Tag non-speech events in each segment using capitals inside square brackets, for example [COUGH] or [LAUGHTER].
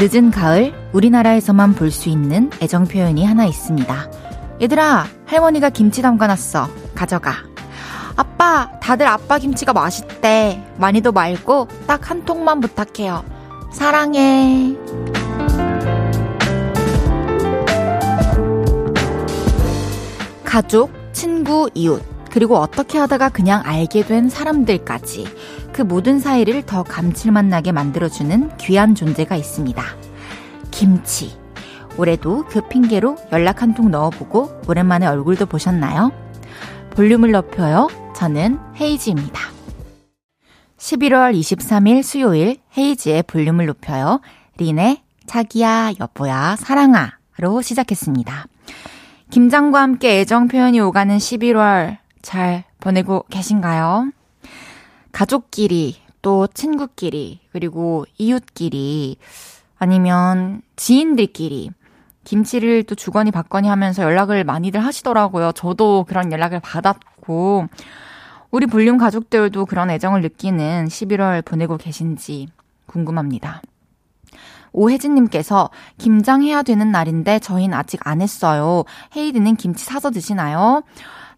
늦은 가을, 우리나라에서만 볼 수 있는 애정 표현이 하나 있습니다. 얘들아, 할머니가 김치 담가놨어. 가져가. 아빠, 다들 아빠 김치가 맛있대. 많이도 말고 딱 한 통만 부탁해요. 사랑해. 가족, 친구, 이웃, 그리고 어떻게 하다가 그냥 알게 된 사람들까지 그 모든 사이를 더 감칠맛 나게 만들어주는 귀한 존재가 있습니다. 김치. 올해도 그 핑계로 연락 한 통 넣어보고 오랜만에 얼굴도 보셨나요? 볼륨을 높여요. 저는 헤이지입니다. 11월 23일 수요일 헤이지의 볼륨을 높여요. 린의 자기야, 여보야, 사랑아로 시작했습니다. 김장과 함께 애정 표현이 오가는 11월 잘 보내고 계신가요? 가족끼리, 또 친구끼리, 그리고 이웃끼리, 아니면 지인들끼리, 김치를 또 주거니 받거니 하면서 연락을 많이들 하시더라고요. 저도 그런 연락을 받았고, 우리 볼륨 가족들도 그런 애정을 느끼는 11월 보내고 계신지 궁금합니다. 오혜진님께서 김장해야 되는 날인데 저희는 아직 안 했어요. 헤이드는 김치 사서 드시나요?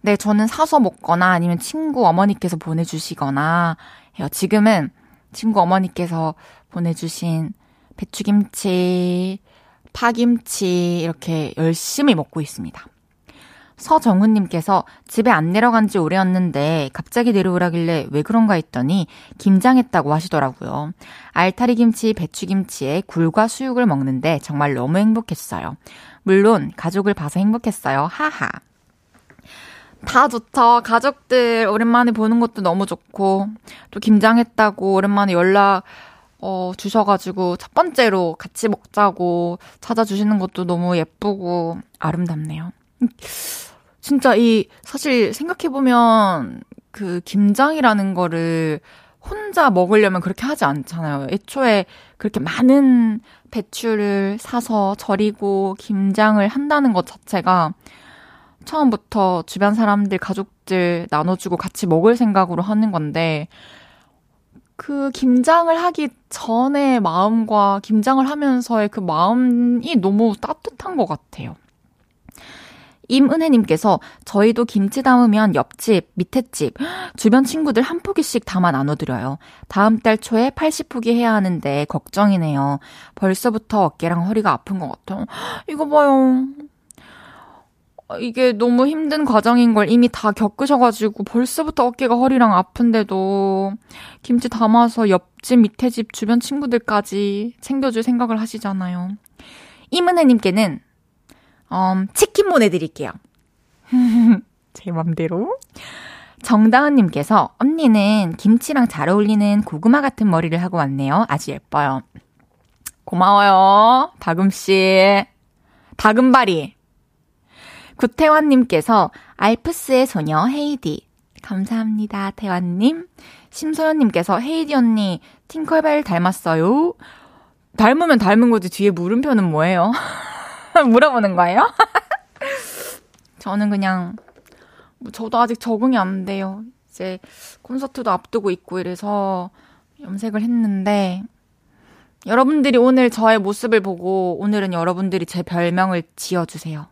네, 저는 사서 먹거나 아니면 친구 어머니께서 보내주시거나 해요. 지금은 친구 어머니께서 보내주신 배추김치, 파김치 이렇게 열심히 먹고 있습니다. 서정훈님께서 집에 안 내려간 지 오래였는데 갑자기 내려오라길래 왜 그런가 했더니 김장했다고 하시더라고요. 알타리 김치, 배추김치에 굴과 수육을 먹는데 정말 너무 행복했어요. 물론 가족을 봐서 행복했어요. 하하. 다 좋죠. 가족들 오랜만에 보는 것도 너무 좋고 또 김장했다고 오랜만에 연락 어, 주셔가지고 첫 번째로 같이 먹자고 찾아주시는 것도 너무 예쁘고 아름답네요. 진짜 이 사실 생각해보면 그 김장이라는 거를 혼자 먹으려면 그렇게 하지 않잖아요. 애초에 그렇게 많은 배추를 사서 절이고 김장을 한다는 것 자체가 처음부터 주변 사람들, 가족들 나눠주고 같이 먹을 생각으로 하는 건데, 그 김장을 하기 전의 마음과 김장을 하면서의 그 마음이 너무 따뜻한 것 같아요. 임은혜님께서 저희도 김치 담으면 옆집, 밑에 집, 주변 친구들 한 포기씩 담아 나눠드려요. 다음 달 초에 80포기 해야 하는데 걱정이네요. 벌써부터 어깨랑 허리가 아픈 것 같아요. 이거 봐요. 이게 너무 힘든 과정인 걸 이미 다 겪으셔가지고 벌써부터 어깨가 허리랑 아픈데도 김치 담아서 옆집, 밑에 집, 주변 친구들까지 챙겨줄 생각을 하시잖아요. 이문혜님께는 음, 치킨 보내드릴게요. [LAUGHS] 제 맘대로. 정다은님께서 언니는 김치랑 잘 어울리는 고구마 같은 머리를 하고 왔네요. 아주 예뻐요. 고마워요. 다금씨. 다금바리. 구태환님께서 알프스의 소녀 헤이디. 감사합니다, 태환님. 심소연님께서 헤이디 언니 팅컬벨 닮았어요. 닮으면 닮은 거지 뒤에 물음표는 뭐예요? [LAUGHS] 물어보는 거예요? [LAUGHS] 저는 그냥 뭐 저도 아직 적응이 안 돼요. 이제 콘서트도 앞두고 있고 이래서 염색을 했는데 여러분들이 오늘 저의 모습을 보고 오늘은 여러분들이 제 별명을 지어주세요.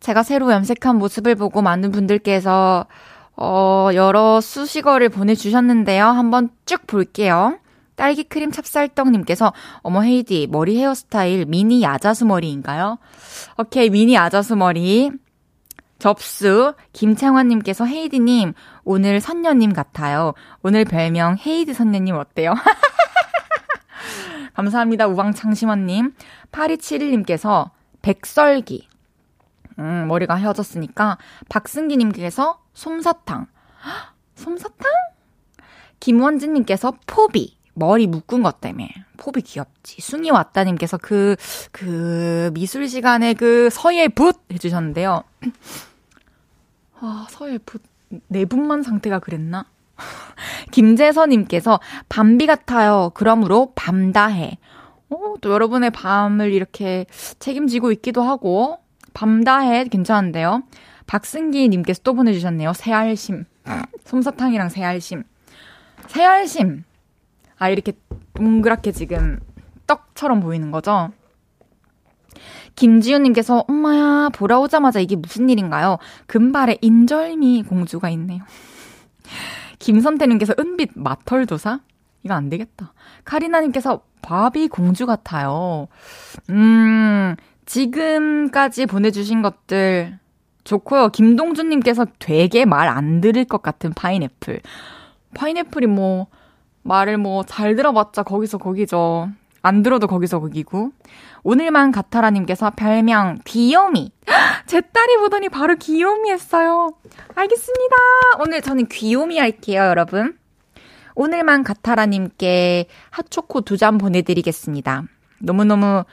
제가 새로 염색한 모습을 보고 많은 분들께서 어, 여러 수식어를 보내주셨는데요. 한번 쭉 볼게요. 딸기 크림 찹쌀떡님께서, 어머, 헤이디, 머리 헤어스타일 미니 야자수 머리인가요? 오케이, 미니 야자수 머리. 접수. 김창환님께서 헤이디님, 오늘 선녀님 같아요. 오늘 별명 헤이디 선녀님 어때요? [LAUGHS] 감사합니다. 우방창심원님. 8271님께서 백설기. 음, 머리가 헤어졌으니까. 박승기님께서 솜사탕. 솜사탕? 김원진님께서 포비. 머리 묶은 것 때문에. 포비 귀엽지. 숭이 왔다님께서 그, 그, 미술 시간에 그 서예 붓! 해주셨는데요. [CLEARS THROAT] 아, 서예 붓. 네 분만 상태가 그랬나? [LAUGHS] 김재서님께서 밤비 같아요. 그러므로 밤다해. 어, 또 여러분의 밤을 이렇게 책임지고 있기도 하고, 밤다해 괜찮은데요. 박승기 님께서 또 보내주셨네요. 새알심. 솜사탕이랑 새알심. 새알심. 아, 이렇게 동그랗게 지금 떡처럼 보이는 거죠? 김지윤님께서, 엄마야, 보라 오자마자 이게 무슨 일인가요? 금발에 인절미 공주가 있네요. [LAUGHS] 김선태님께서 은빛 마털도사? 이거 안 되겠다. 카리나님께서 바비 공주 같아요. 음, 지금까지 보내주신 것들 좋고요. 김동준님께서 되게 말 안 들을 것 같은 파인애플. 파인애플이 뭐, 말을 뭐 잘 들어봤자 거기서 거기죠. 안 들어도 거기서 거기고. 오늘만 같아라님께서 별명 귀요미. 제 딸이 보더니 바로 귀요미 했어요. 알겠습니다. 오늘 저는 귀요미 할게요, 여러분. 오늘만 같아라님께 핫초코 두 잔 보내드리겠습니다. 너무너무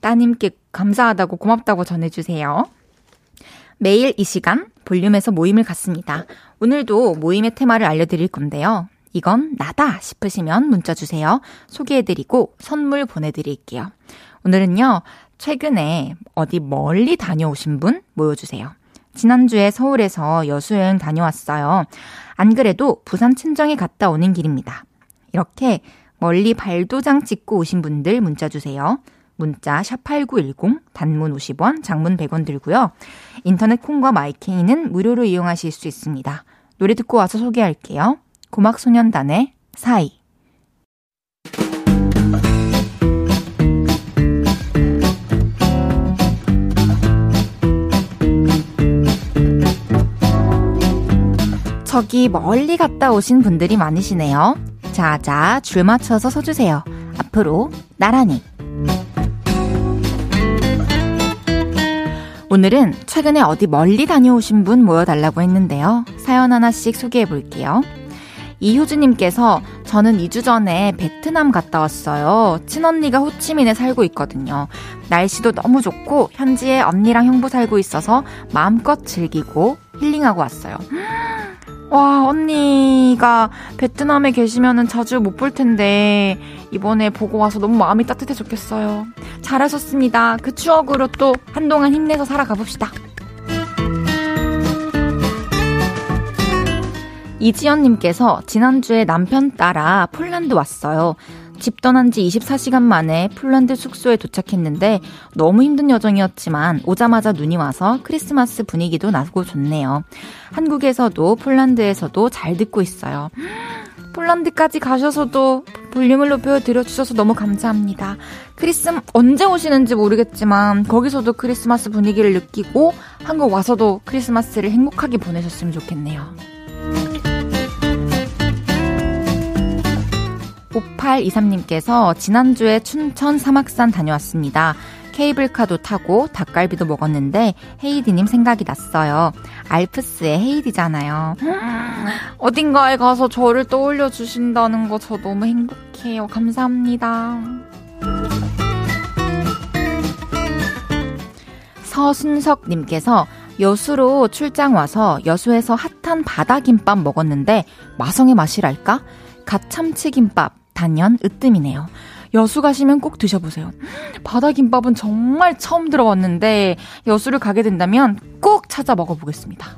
따님께 감사하다고 고맙다고 전해주세요. 매일 이 시간 볼륨에서 모임을 갖습니다. 오늘도 모임의 테마를 알려드릴 건데요. 이건 나다 싶으시면 문자 주세요. 소개해드리고 선물 보내드릴게요. 오늘은요, 최근에 어디 멀리 다녀오신 분 모여주세요. 지난주에 서울에서 여수여행 다녀왔어요. 안 그래도 부산 친정에 갔다 오는 길입니다. 이렇게 멀리 발도장 찍고 오신 분들 문자 주세요. 문자 샵8910 단문 50원, 장문 100원 들고요. 인터넷 콩과 마이케이는 무료로 이용하실 수 있습니다. 노래 듣고 와서 소개할게요. 고막소년단의 사이 저기 멀리 갔다 오신 분들이 많으시네요. 자자, 줄 맞춰서 서주세요. 앞으로 나란히. 오늘은 최근에 어디 멀리 다녀오신 분 모여달라고 했는데요. 사연 하나씩 소개해 볼게요. 이효주님께서 저는 2주 전에 베트남 갔다 왔어요. 친언니가 호치민에 살고 있거든요. 날씨도 너무 좋고 현지에 언니랑 형부 살고 있어서 마음껏 즐기고 힐링하고 왔어요. 와, 언니가 베트남에 계시면은 자주 못 볼 텐데, 이번에 보고 와서 너무 마음이 따뜻해졌겠어요. 잘하셨습니다. 그 추억으로 또 한동안 힘내서 살아가 봅시다. 이지연님께서 지난주에 남편 따라 폴란드 왔어요. 집 떠난 지 24시간 만에 폴란드 숙소에 도착했는데 너무 힘든 여정이었지만 오자마자 눈이 와서 크리스마스 분위기도 나고 좋네요. 한국에서도 폴란드에서도 잘 듣고 있어요. [GASPS] 폴란드까지 가셔서도 볼륨을 높여 드려주셔서 너무 감사합니다. 크리스 언제 오시는지 모르겠지만 거기서도 크리스마스 분위기를 느끼고 한국 와서도 크리스마스를 행복하게 보내셨으면 좋겠네요. 5823님께서 지난주에 춘천 사막산 다녀왔습니다. 케이블카도 타고 닭갈비도 먹었는데 헤이디님 생각이 났어요. 알프스의 헤이디잖아요. 어딘가에 가서 저를 떠올려 주신다는 거 저 너무 행복해요. 감사합니다. 서순석님께서 여수로 출장 와서 여수에서 핫한 바다김밥 먹었는데 마성의 맛이랄까? 갓참치김밥 단연 으뜸이네요. 여수 가시면 꼭 드셔보세요. 바다김밥은 정말 처음 들어봤는데 여수를 가게 된다면 꼭 찾아 먹어보겠습니다.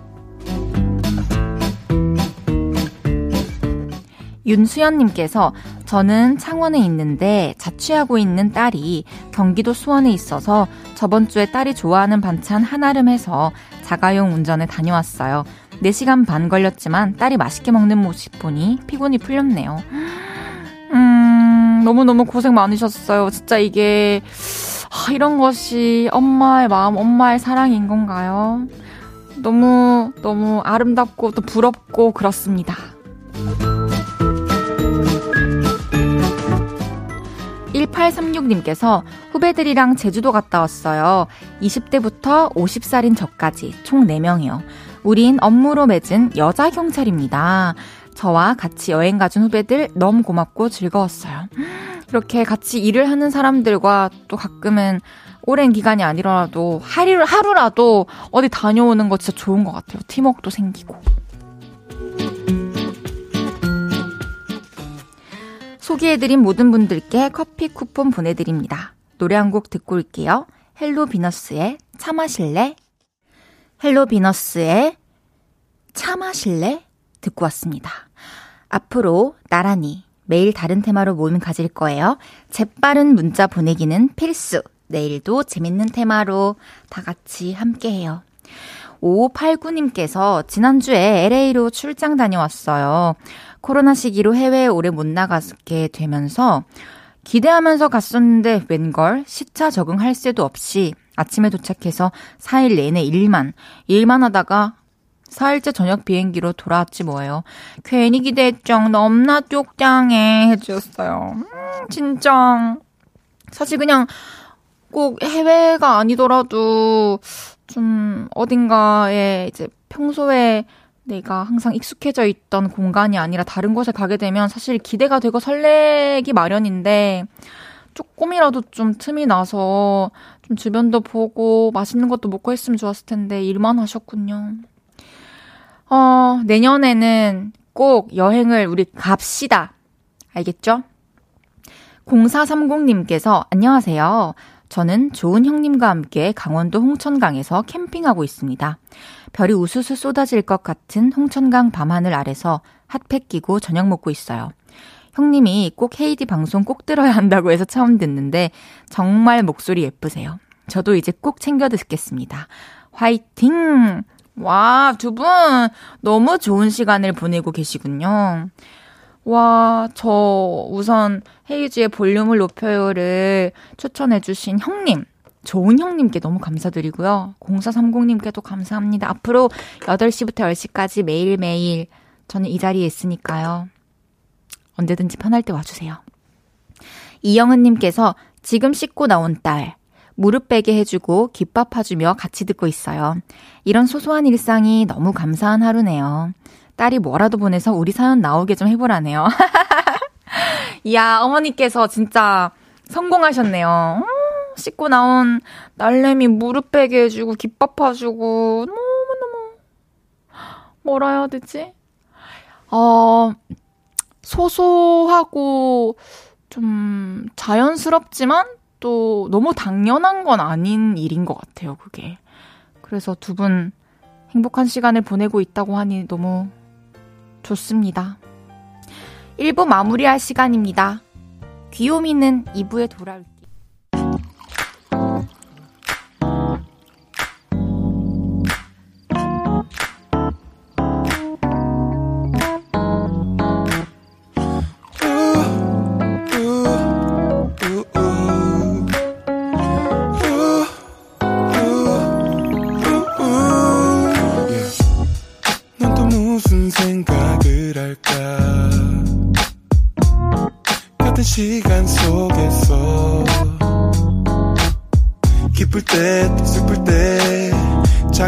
윤수연님께서 저는 창원에 있는데 자취하고 있는 딸이 경기도 수원에 있어서 저번 주에 딸이 좋아하는 반찬 한아름 해서 자가용 운전에 다녀왔어요. 4시간 반 걸렸지만 딸이 맛있게 먹는 모습 보니 피곤이 풀렸네요. 음, 음, 너무너무 고생 많으셨어요. 진짜 이게, 아, 이런 것이 엄마의 마음, 엄마의 사랑인 건가요? 너무, 너무 아름답고 또 부럽고 그렇습니다. 1836님께서 후배들이랑 제주도 갔다 왔어요. 20대부터 50살인 저까지 총 4명이요. 우린 업무로 맺은 여자 경찰입니다. 저와 같이 여행 가준 후배들 너무 고맙고 즐거웠어요. 이렇게 같이 일을 하는 사람들과 또 가끔은 오랜 기간이 아니라도 하루, 하루라도 어디 다녀오는 거 진짜 좋은 것 같아요. 팀워크도 생기고. 소개해드린 모든 분들께 커피 쿠폰 보내드립니다. 노래 한 곡 듣고 올게요. 헬로 비너스의 차 마실래? 헬로 비너스의 차 마실래? 듣고 왔습니다. 앞으로 나란히 매일 다른 테마로 모임 가질 거예요. 재빠른 문자 보내기는 필수. 내일도 재밌는 테마로 다 같이 함께 해요. 5589님께서 지난주에 LA로 출장 다녀왔어요. 코로나 시기로 해외에 오래 못 나가게 되면서 기대하면서 갔었는데 웬걸 시차 적응할 새도 없이 아침에 도착해서 4일 내내 일만, 일만 하다가 4일째 저녁 비행기로 돌아왔지 뭐예요. 괜히 기대했죠. 너무나 쪽장해 해주셨어요. 음, 진짜. 사실 그냥 꼭 해외가 아니더라도 좀 어딘가에 이제 평소에 내가 항상 익숙해져 있던 공간이 아니라 다른 곳에 가게 되면 사실 기대가 되고 설레기 마련인데 조금이라도 좀 틈이 나서 좀 주변도 보고 맛있는 것도 먹고 했으면 좋았을 텐데 일만 하셨군요. 어, 내년에는 꼭 여행을 우리 갑시다. 알겠죠? 0430님께서 안녕하세요. 저는 좋은 형님과 함께 강원도 홍천강에서 캠핑하고 있습니다. 별이 우수수 쏟아질 것 같은 홍천강 밤하늘 아래서 핫팩 끼고 저녁 먹고 있어요. 형님이 꼭 헤이디 방송 꼭 들어야 한다고 해서 처음 듣는데 정말 목소리 예쁘세요. 저도 이제 꼭 챙겨 듣겠습니다. 화이팅! 와, 두 분 너무 좋은 시간을 보내고 계시군요. 와, 저 우선 헤이즈의 볼륨을 높여요를 추천해주신 형님, 좋은 형님께 너무 감사드리고요. 0430님께도 감사합니다. 앞으로 8시부터 10시까지 매일매일 저는 이 자리에 있으니까요. 언제든지 편할 때 와주세요. 이영은님께서 지금 씻고 나온 딸, 무릎 베게 해주고 깃밥 파주며 같이 듣고 있어요. 이런 소소한 일상이 너무 감사한 하루네요. 딸이 뭐라도 보내서 우리 사연 나오게 좀 해보라네요. [LAUGHS] 이야, 어머니께서 진짜 성공하셨네요. 음, 씻고 나온 딸내미 무릎 베게 해주고, 깃밥 파주고, 너무너무, 뭐라 해야 되지? 어, 소소하고, 좀 자연스럽지만 또 너무 당연한 건 아닌 일인 것 같아요, 그게. 그래서 두 분 행복한 시간을 보내고 있다고 하니 너무 좋습니다. 1부 마무리할 시간입니다. 귀요미는 2부에 돌아올게요.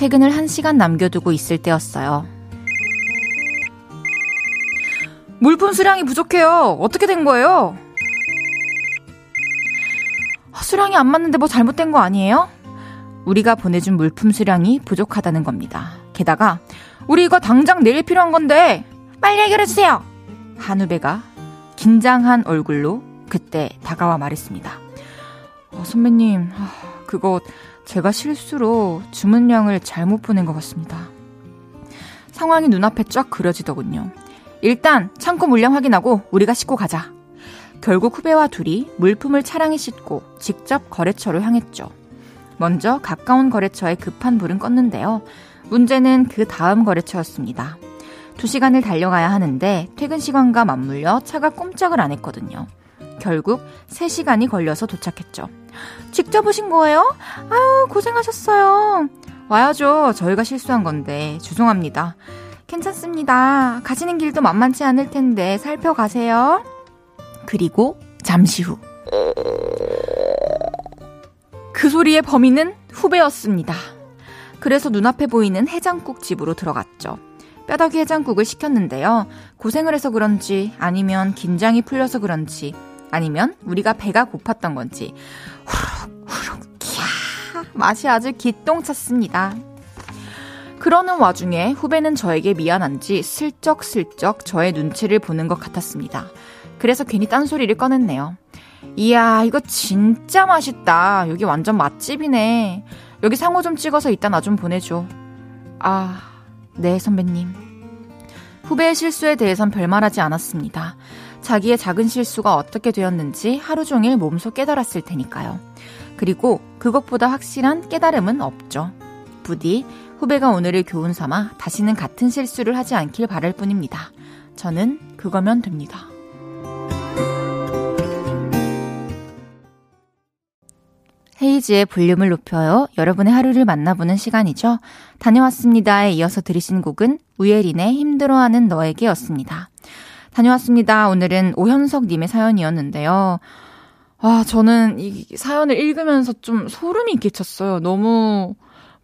퇴근을 한 시간 남겨두고 있을 때였어요. 물품 수량이 부족해요. 어떻게 된 거예요? 아, 수량이 안 맞는데 뭐 잘못된 거 아니에요? 우리가 보내준 물품 수량이 부족하다는 겁니다. 게다가 우리 이거 당장 내일 필요한 건데 빨리 해결해 주세요. 한 후배가 긴장한 얼굴로 그때 다가와 말했습니다. 어, 선배님, 아, 그거 제가 실수로 주문량을 잘못 보낸 것 같습니다. 상황이 눈앞에 쫙 그려지더군요. 일단 창고 물량 확인하고 우리가 싣고 가자. 결국 후배와 둘이 물품을 차량에 싣고 직접 거래처로 향했죠. 먼저 가까운 거래처에 급한 불은 껐는데요. 문제는 그 다음 거래처였습니다. 두 시간을 달려가야 하는데 퇴근 시간과 맞물려 차가 꼼짝을 안 했거든요. 결국 3시간이 걸려서 도착했죠. 직접 오신 거예요? 아유, 고생하셨어요. 와야죠. 저희가 실수한 건데. 죄송합니다. 괜찮습니다. 가시는 길도 만만치 않을 텐데 살펴가세요. 그리고 잠시 후. 그 소리의 범인은 후배였습니다. 그래서 눈앞에 보이는 해장국 집으로 들어갔죠. 뼈다귀 해장국을 시켰는데요. 고생을 해서 그런지 아니면 긴장이 풀려서 그런지 아니면 우리가 배가 고팠던 건지 후룩 후룩 키야 맛이 아주 기똥찼습니다. 그러는 와중에 후배는 저에게 미안한지 슬쩍슬쩍 저의 눈치를 보는 것 같았습니다. 그래서 괜히 딴소리를 꺼냈네요. 이야, 이거 진짜 맛있다. 여기 완전 맛집이네. 여기 상호 좀 찍어서 이따 나 좀 보내줘. 아, 네, 선배님. 후배의 실수에 대해선 별말하지 않았습니다. 자기의 작은 실수가 어떻게 되었는지 하루 종일 몸소 깨달았을 테니까요. 그리고 그것보다 확실한 깨달음은 없죠. 부디 후배가 오늘을 교훈 삼아 다시는 같은 실수를 하지 않길 바랄 뿐입니다. 저는 그거면 됩니다. 헤이지의 볼륨을 높여요. 여러분의 하루를 만나보는 시간이죠. 다녀왔습니다에 이어서 들으신 곡은 우예린의 힘들어하는 너에게였습니다. 다녀왔습니다. 오늘은 오현석님의 사연이었는데요. 아, 저는 이 사연을 읽으면서 좀 소름이 끼쳤어요. 너무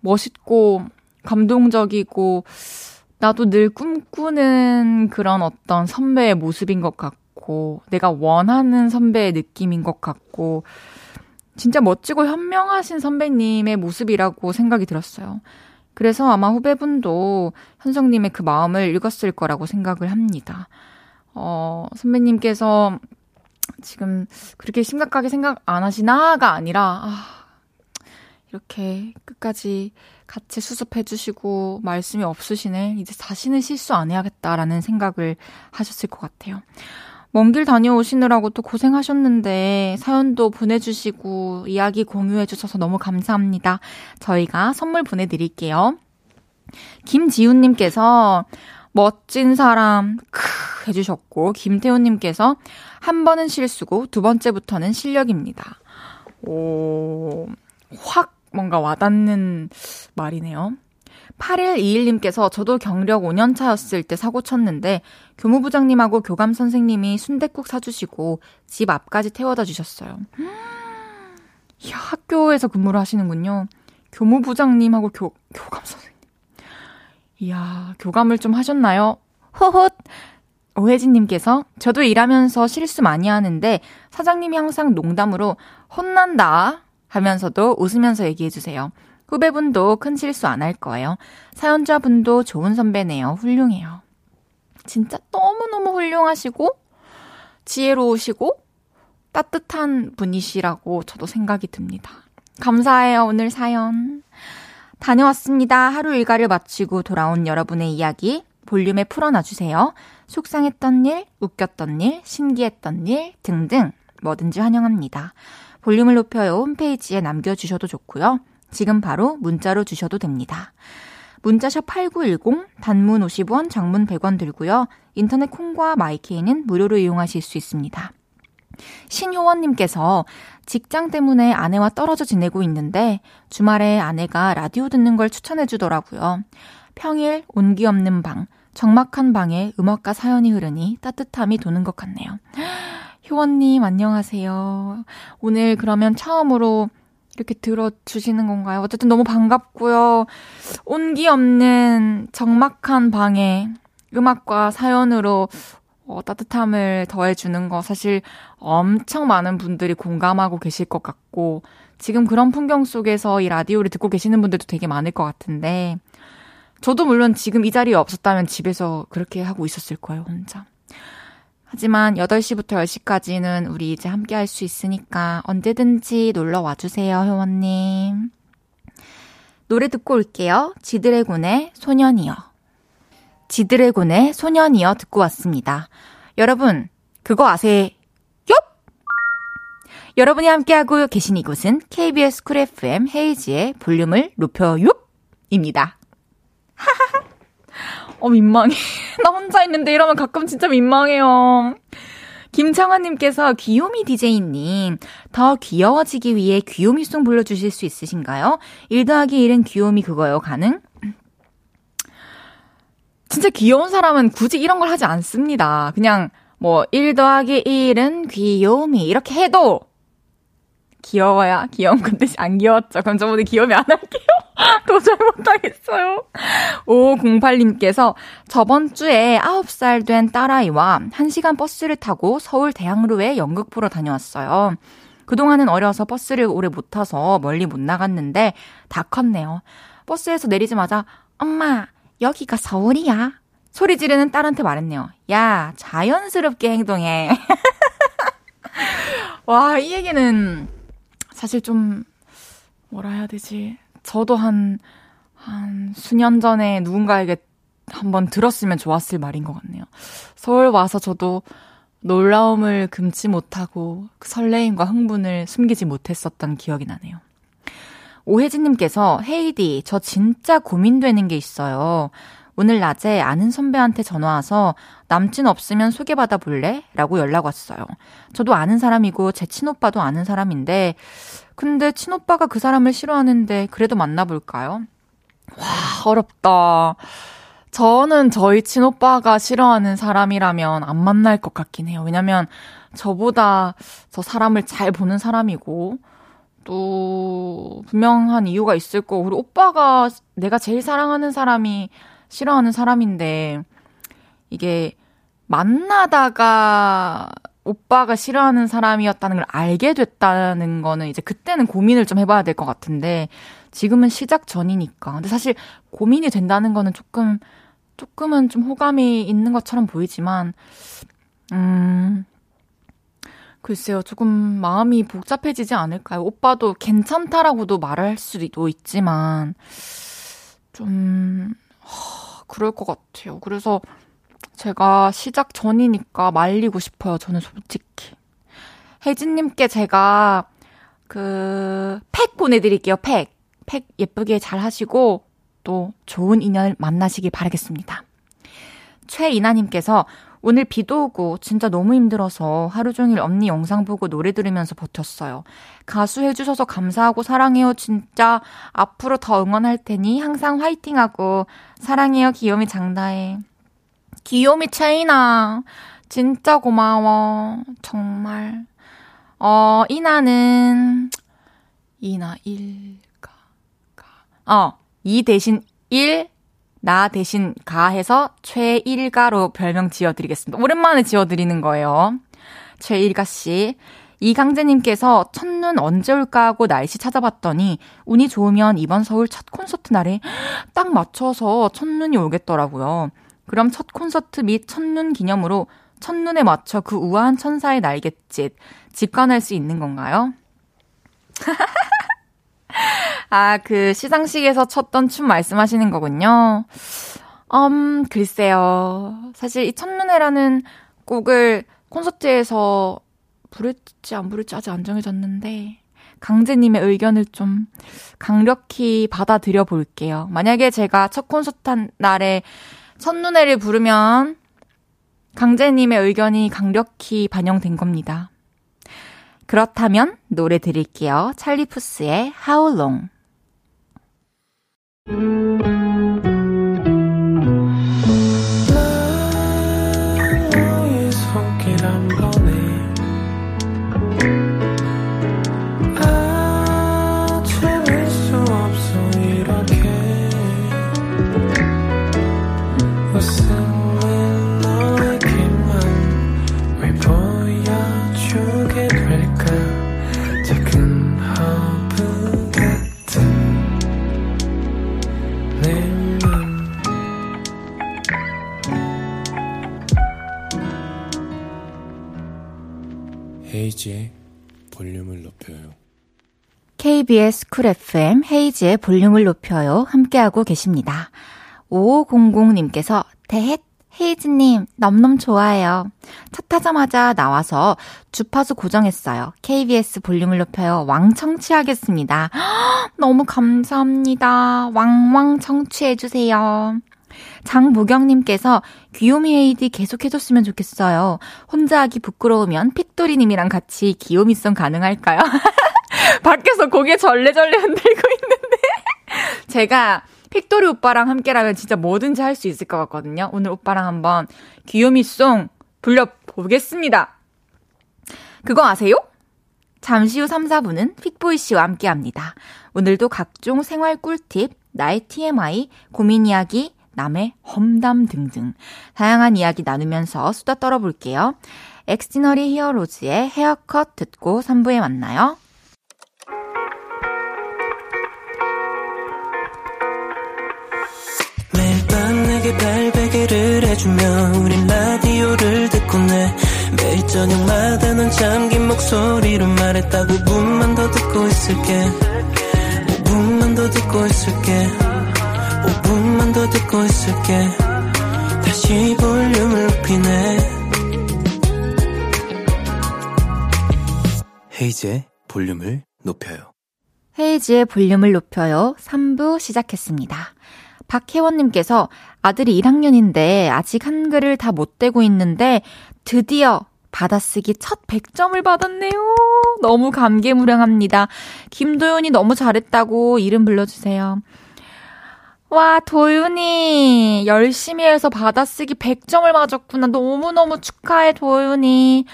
멋있고 감동적이고 나도 늘 꿈꾸는 그런 어떤 선배의 모습인 것 같고 내가 원하는 선배의 느낌인 것 같고 진짜 멋지고 현명하신 선배님의 모습이라고 생각이 들었어요. 그래서 아마 후배분도 현성님의 그 마음을 읽었을 거라고 생각을 합니다. 어, 선배님께서 지금 그렇게 심각하게 생각 안 하시나가 아니라, 아, 이렇게 끝까지 같이 수습해 주시고 말씀이 없으시네. 이제 다시는 실수 안 해야겠다라는 생각을 하셨을 것 같아요. 먼 길 다녀오시느라고 또 고생하셨는데 사연도 보내주시고 이야기 공유해 주셔서 너무 감사합니다. 저희가 선물 보내드릴게요. 김지훈님께서 멋진 사람, 크, 해주셨고, 김태훈님께서 한 번은 실수고 두 번째부터는 실력입니다. 오, 확 뭔가 와닿는 말이네요. 8121님께서 저도 경력 5년 차였을 때 사고 쳤는데 교무부장님하고 교감 선생님이 순댓국 사주시고 집 앞까지 태워다 주셨어요. 이야, 학교에서 근무를 하시는군요. 교무부장님하고 교, 교감 선생님. 이야, 교감을 좀 하셨나요? 호헛! 오혜진님께서 저도 일하면서 실수 많이 하는데 사장님이 항상 농담으로 혼난다 하면서도 웃으면서 얘기해주세요. 후배분도 큰 실수 안 할 거예요. 사연자분도 좋은 선배네요. 훌륭해요. 진짜 너무너무 훌륭하시고, 지혜로우시고, 따뜻한 분이시라고 저도 생각이 듭니다. 감사해요, 오늘 사연. 다녀왔습니다. 하루 일과를 마치고 돌아온 여러분의 이야기 볼륨에 풀어놔주세요. 속상했던 일, 웃겼던 일, 신기했던 일 등등 뭐든지 환영합니다. 볼륨을 높여요 홈페이지에 남겨주셔도 좋고요. 지금 바로 문자로 주셔도 됩니다. 문자샵 8910, 단문 50원, 장문 100원 들고요. 인터넷 콩과 마이케이는 무료로 이용하실 수 있습니다. 신효원님께서 직장 때문에 아내와 떨어져 지내고 있는데 주말에 아내가 라디오 듣는 걸 추천해 주더라고요. 평일 온기 없는 방, 적막한 방에 음악과 사연이 흐르니 따뜻함이 도는 것 같네요. [GASPS] 효원님, 안녕하세요. 오늘 그러면 처음으로 이렇게 들어주시는 건가요? 어쨌든 너무 반갑고요. 온기 없는 적막한 방에 음악과 사연으로 어, 따뜻함을 더해주는 거 사실 엄청 많은 분들이 공감하고 계실 것 같고, 지금 그런 풍경 속에서 이 라디오를 듣고 계시는 분들도 되게 많을 것 같은데, 저도 물론 지금 이 자리에 없었다면 집에서 그렇게 하고 있었을 거예요, 혼자. 하지만 8시부터 10시까지는 우리 이제 함께 할 수 있으니까 언제든지 놀러 와주세요, 회원님. 노래 듣고 올게요. 지드래곤의 소년이여. 지드래곤의 소년이여 듣고 왔습니다. 여러분, 그거 아세요? 여러분이 함께하고 계신 이곳은 KBS 쿨 FM 헤이지의 볼륨을 높여요! 입니다. [LAUGHS] 어, 민망해. [LAUGHS] 나 혼자 있는데 이러면 가끔 진짜 민망해요. 김창환님께서 귀요미 DJ님, 더 귀여워지기 위해 귀요미송 불러주실 수 있으신가요? 1 더하기 1은 귀요미 그거요, 가능? [CLEARS THROAT] 진짜 귀여운 사람은 굳이 이런 걸 하지 않습니다. 그냥 뭐, 1 더하기 1은 귀요미, 이렇게 해도 귀여워야 귀여운 건데 안 귀여웠죠. 그럼 저번에 귀요미 안 할게요. 도저히 못하겠어요. 5508님께서 저번 주에 9살 된 딸아이와 1시간 버스를 타고 서울 대학로에 연극 보러 다녀왔어요. 그동안은 어려서 버스를 오래 못 타서 멀리 못 나갔는데 다 컸네요. 버스에서 내리자마자 엄마 여기가 서울이야. 소리 지르는 딸한테 말했네요. 야 자연스럽게 행동해. [LAUGHS] 와, 이 얘기는 사실 좀, 뭐라 해야 되지. 저도 한, 한 수년 전에 누군가에게 한번 들었으면 좋았을 말인 것 같네요. 서울 와서 저도 놀라움을 금치 못하고 그 설레임과 흥분을 숨기지 못했었던 기억이 나네요. 오혜진님께서 헤이디, 저 진짜 고민되는 게 있어요. 오늘 낮에 아는 선배한테 전화 와서 남친 없으면 소개받아 볼래? 라고 연락 왔어요. 저도 아는 사람이고 제 친오빠도 아는 사람인데 근데 친오빠가 그 사람을 싫어하는데 그래도 만나볼까요? 와, 어렵다. 저는 저희 친오빠가 싫어하는 사람이라면 안 만날 것 같긴 해요. 왜냐면 저보다 저 사람을 잘 보는 사람이고 또 분명한 이유가 있을 거고 우리 오빠가 내가 제일 사랑하는 사람이 싫어하는 사람인데 이게 만나다가 오빠가 싫어하는 사람이었다는 걸 알게 됐다는 거는 이제 그때는 고민을 좀 해봐야 될 것 같은데 지금은 시작 전이니까. 근데 사실 고민이 된다는 거는 조금, 조금은 좀 호감이 있는 것처럼 보이지만, 음, 글쎄요, 조금 마음이 복잡해지지 않을까요? 오빠도 괜찮다라고도 말할 수도 있지만, 좀, 그럴 것 같아요. 그래서 제가 시작 전이니까 말리고 싶어요. 저는 솔직히. 혜진님께 제가 그, 팩 보내드릴게요. 팩. 팩 예쁘게 잘 하시고 또 좋은 인연을 만나시길 바라겠습니다. 최이나님께서 오늘 비도 오고 진짜 너무 힘들어서 하루 종일 언니 영상 보고 노래 들으면서 버텼어요. 가수 해주셔서 감사하고 사랑해요. 진짜 앞으로 더 응원할 테니 항상 화이팅하고 사랑해요. 귀요미 장다해. 귀요미 채이나. 진짜 고마워. 정말. 어, 이나는, 이나, 일, 가, 가. 어, 이 대신 일, 나 대신 가 해서 최일가로 별명 지어드리겠습니다. 오랜만에 지어드리는 거예요. 최일가 씨. 이강재님께서 첫눈 언제 올까 하고 날씨 찾아봤더니 운이 좋으면 이번 서울 첫 콘서트 날에 딱 맞춰서 첫눈이 오겠더라고요. 그럼 첫 콘서트 및 첫눈 기념으로 첫눈에 맞춰 그 우아한 천사의 날갯짓 직관할 수 있는 건가요? [LAUGHS] 아, 그 시상식에서 췄던 춤 말씀하시는 거군요. 음, 글쎄요. 사실 이 첫눈에라는 곡을 콘서트에서 부를지 안 부를지 아직 안 정해졌는데, 강재님의 의견을 좀 강력히 받아들여 볼게요. 만약에 제가 첫 콘서트 한 날에 첫눈에를 부르면 강재님의 의견이 강력히 반영된 겁니다. 그렇다면 노래 드릴게요. 찰리 푸스의 How Long. 헤이지의 볼륨을 높여요. KBS 쿨 FM 헤이지의 볼륨을 높여요. 함께하고 계십니다. 5500님께서 대헷 헤이즈님, 넘넘 좋아해요. 차 타자마자 나와서 주파수 고정했어요. KBS 볼륨을 높여요. 왕 청취하겠습니다. [GASPS] 너무 감사합니다. 왕왕 청취해주세요. 장무경님께서 귀요미 헤이디 계속해줬으면 좋겠어요. 혼자 하기 부끄러우면 픽도리님이랑 같이 귀요미송 가능할까요? [LAUGHS] 밖에서 고개 절레절레 흔들고 있는데. [LAUGHS] 제가 픽도리 오빠랑 함께라면 진짜 뭐든지 할 수 있을 것 같거든요. 오늘 오빠랑 한번 귀요미송 불려보겠습니다. 그거 아세요? 잠시 후 3, 4분은 픽보이 씨와 함께 합니다. 오늘도 각종 생활 꿀팁, 나의 TMI, 고민 이야기, 남의 험담 등등 다양한 이야기 나누면서 수다 떨어볼게요. 엑스티너리 히어로즈의 헤어컷 듣고 3부에 만나요. 매일 밤 내게 발베개를 해주며 우린 라디오를 듣고 내 매일 저녁마다 넌 잠긴 목소리로 말했다 5분만 더 듣고 있을게 5분만 더 듣고 있을게 5분만 더 듣고 있을게 다시 볼륨을 높이네 헤이즈의 볼륨을 높여요 헤이즈의 볼륨을 높여요 3부 시작했습니다 박혜원님께서 아들이 1학년인데 아직 한글을 다 못 떼고 있는데 드디어 받아쓰기 첫 100점을 받았네요. 너무 감개무량합니다. 김도윤이 너무 잘했다고 이름 불러주세요. 와, 도윤이 열심히 해서 받아쓰기 100점을 맞았구나. 너무너무 축하해, 도윤이.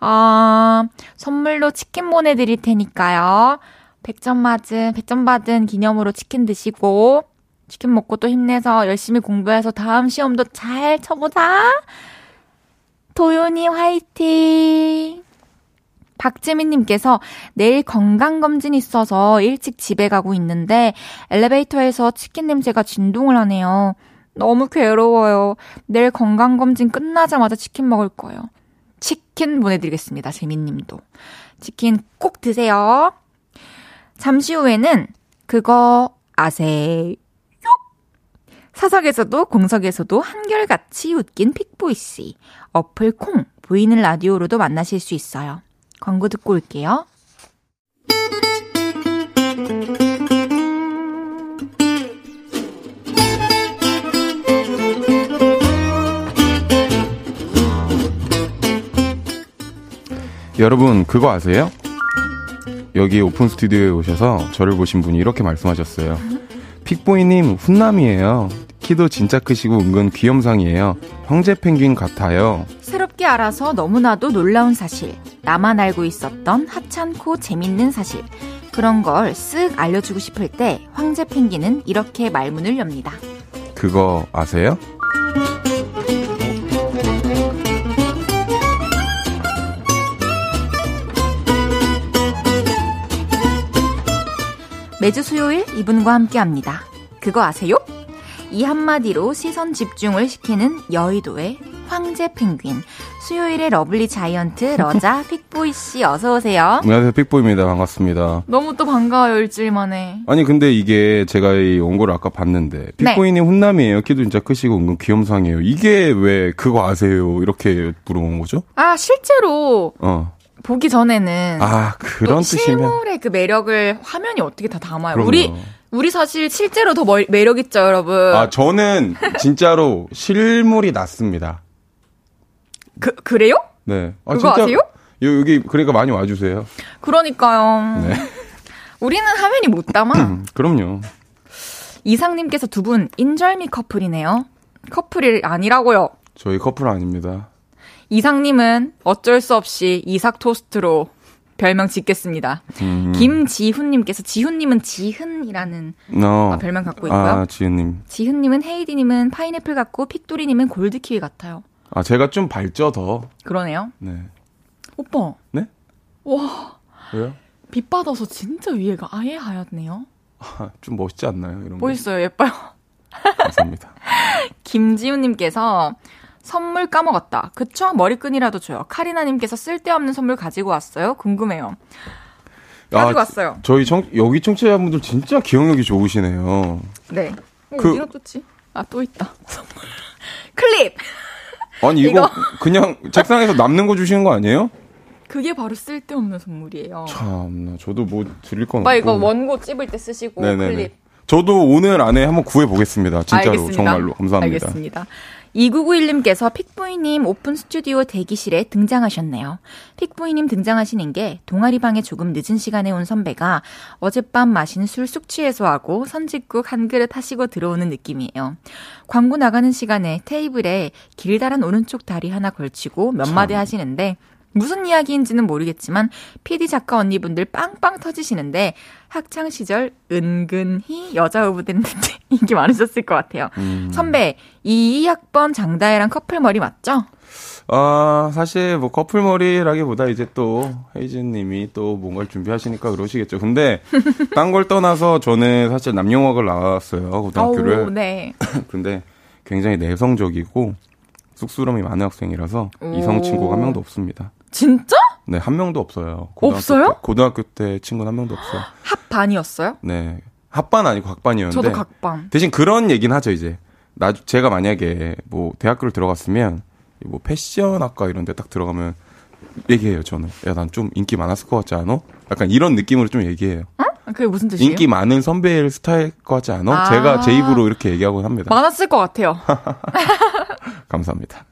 아, 선물로 치킨 보내드릴 테니까요. 100점 맞은, 100점 받은 기념으로 치킨 드시고, 치킨 먹고 또 힘내서 열심히 공부해서 다음 시험도 잘 쳐보자. 도윤이 화이팅! 박지민님께서 내일 건강검진 있어서 일찍 집에 가고 있는데 엘리베이터에서 치킨 냄새가 진동을 하네요. 너무 괴로워요. 내일 건강검진 끝나자마자 치킨 먹을 거예요. 치킨 보내드리겠습니다. 재민님도. 치킨 꼭 드세요. 잠시 후에는 그거 아세요? 사석에서도 공석에서도 한결같이 웃긴 픽보이씨. 어플 콩, 보이는 라디오로도 만나실 수 있어요. 광고 듣고 올게요. 여러분, 그거 아세요? 여기 오픈 스튜디오에 오셔서 저를 보신 분이 이렇게 말씀하셨어요. 픽보이님, 훈남이에요. 키도 진짜 크시고 은근 귀염상이에요. 형제 펭귄 같아요. 새롭게 알아서 너무나도 놀라운 사실. 나만 알고 있었던 하찮고 재밌는 사실. 그런 걸 쓱 알려주고 싶을 때 황제 펭귄은 이렇게 말문을 엽니다. 그거 아세요? 매주 수요일 이분과 함께 합니다. 그거 아세요? 이 한마디로 시선 집중을 시키는 여의도의 황제 펭귄. 수요일의 lovely giant 러자 [LAUGHS] 픽보이 씨 어서 오세요. 안녕하세요. 픽보이입니다. 반갑습니다. 너무 또 반가워요. 일주일 만에. 아니 근데 이게 제가 이 원고를 아까 봤는데 네. 픽보이님 네. 훈남이에요. 키도 진짜 크시고 은근 귀염상이에요. 이게 왜 그거 아세요? 이렇게 물어본 거죠? 아 실제로 어. 보기 전에는 아 그런 뜻이면 실물의 그 매력을 화면이 어떻게 다 담아요. 그럼요. 우리 우리 사실 실제로 더 매력 있죠, 여러분. 아, 저는 진짜로 실물이 낫습니다. 그, 그래요? 네. 아, 그거 진짜, 아세요? 요, 여기, 그러니까 많이 와주세요. 그러니까요. 네. [LAUGHS] 우리는 화면이 못 담아. 그럼요. 이상님께서 두 분 인절미 커플이네요. 커플이 아니라고요. 저희 커플 아닙니다. 이상님은 어쩔 수 없이 이삭 토스트로 별명 짓겠습니다. 음. 김지훈님께서 지훈님은 지훈이라는 어. 별명 갖고 있고요. 아, 지훈님. 지훈님은 헤이디님은 파인애플 같고 픽도리님은 골드키위 같아요. 아 제가 좀 밝죠 더. 그러네요. 네. 오빠. 네? 와. 왜요? 빛 받아서 진짜 위에가 아예 하얗네요. 아, 좀 멋있지 않나요? 이런 멋있어요. 예뻐요. 감사합니다. [LAUGHS] 김지훈님께서 선물 까먹었다. 그쵸? 머리끈이라도 줘요. 카리나님께서 쓸데없는 선물 가지고 왔어요? 궁금해요. 가지고 아, 왔어요. 저희 청, 여기 청취자분들 진짜 기억력이 좋으시네요. 네. 어, 그, 어디가 떴지? 아, 또 있다. 선물. [LAUGHS] 클립! [LAUGHS] 아니, 이거, 이거 그냥 책상에서 남는 거 주시는 거 아니에요? 그게 바로 쓸데없는 선물이에요. 참나, 저도 뭐 드릴 건 없고. 이거 원고 찝을 때 쓰시고 네네네. 클립. 저도 오늘 안에 한번 구해 보겠습니다. 진짜로 알겠습니다. 정말로 감사합니다. 알겠습니다. 2991님께서 픽보이님 오픈 스튜디오 대기실에 등장하셨네요. 픽보이님 등장하시는 게 동아리방에 조금 늦은 시간에 온 선배가 어젯밤 마신 술 숙취해소하고 선짓국 한 그릇 하시고 들어오는 느낌이에요. 광고 나가는 시간에 테이블에 길다란 오른쪽 다리 하나 걸치고 몇 마디 하시는데 무슨 이야기인지는 모르겠지만 PD 작가 언니분들 빵빵 터지시는데 학창 시절 은근히 여자 후보들한테 [LAUGHS] 인기 많으셨을 것 같아요. 음. 선배, 이 2학번 장다혜랑 커플 머리 맞죠? 아, 사실 뭐 커플 머리라기보다 이제 또 헤이진 님이 또 뭔가를 준비하시니까 그러시겠죠. 근데 [LAUGHS] 딴 걸 떠나서 저는 사실 남영학을 나왔어요. 고등학교를. 오, 네. [LAUGHS] 근데 굉장히 내성적이고 쑥스러움이 많은 학생이라서 오. 이성 친구가 한 명도 없습니다. 진짜? 네, 한 명도 없어요. 고등학교 없어요? 때, 고등학교 때 친구는 한 명도 없어요. 합반이었어요? 네. 합반 아니고 각반이었는데. 저도 각반. 대신 그런 얘기는 하죠, 이제. 나, 제가 만약에 뭐 대학교를 들어갔으면 뭐 패션학과 이런 데 딱 들어가면 얘기해요, 저는. 야, 난 좀 인기 많았을 것 같지 않아? 약간 이런 느낌으로 좀 얘기해요. 어? 그게 무슨 뜻이에요? 인기 많은 선배일 스타일 것 같지 않아? 아~ 제가 제 입으로 이렇게 얘기하곤 합니다. 많았을 것 같아요. [LAUGHS] 감사합니다.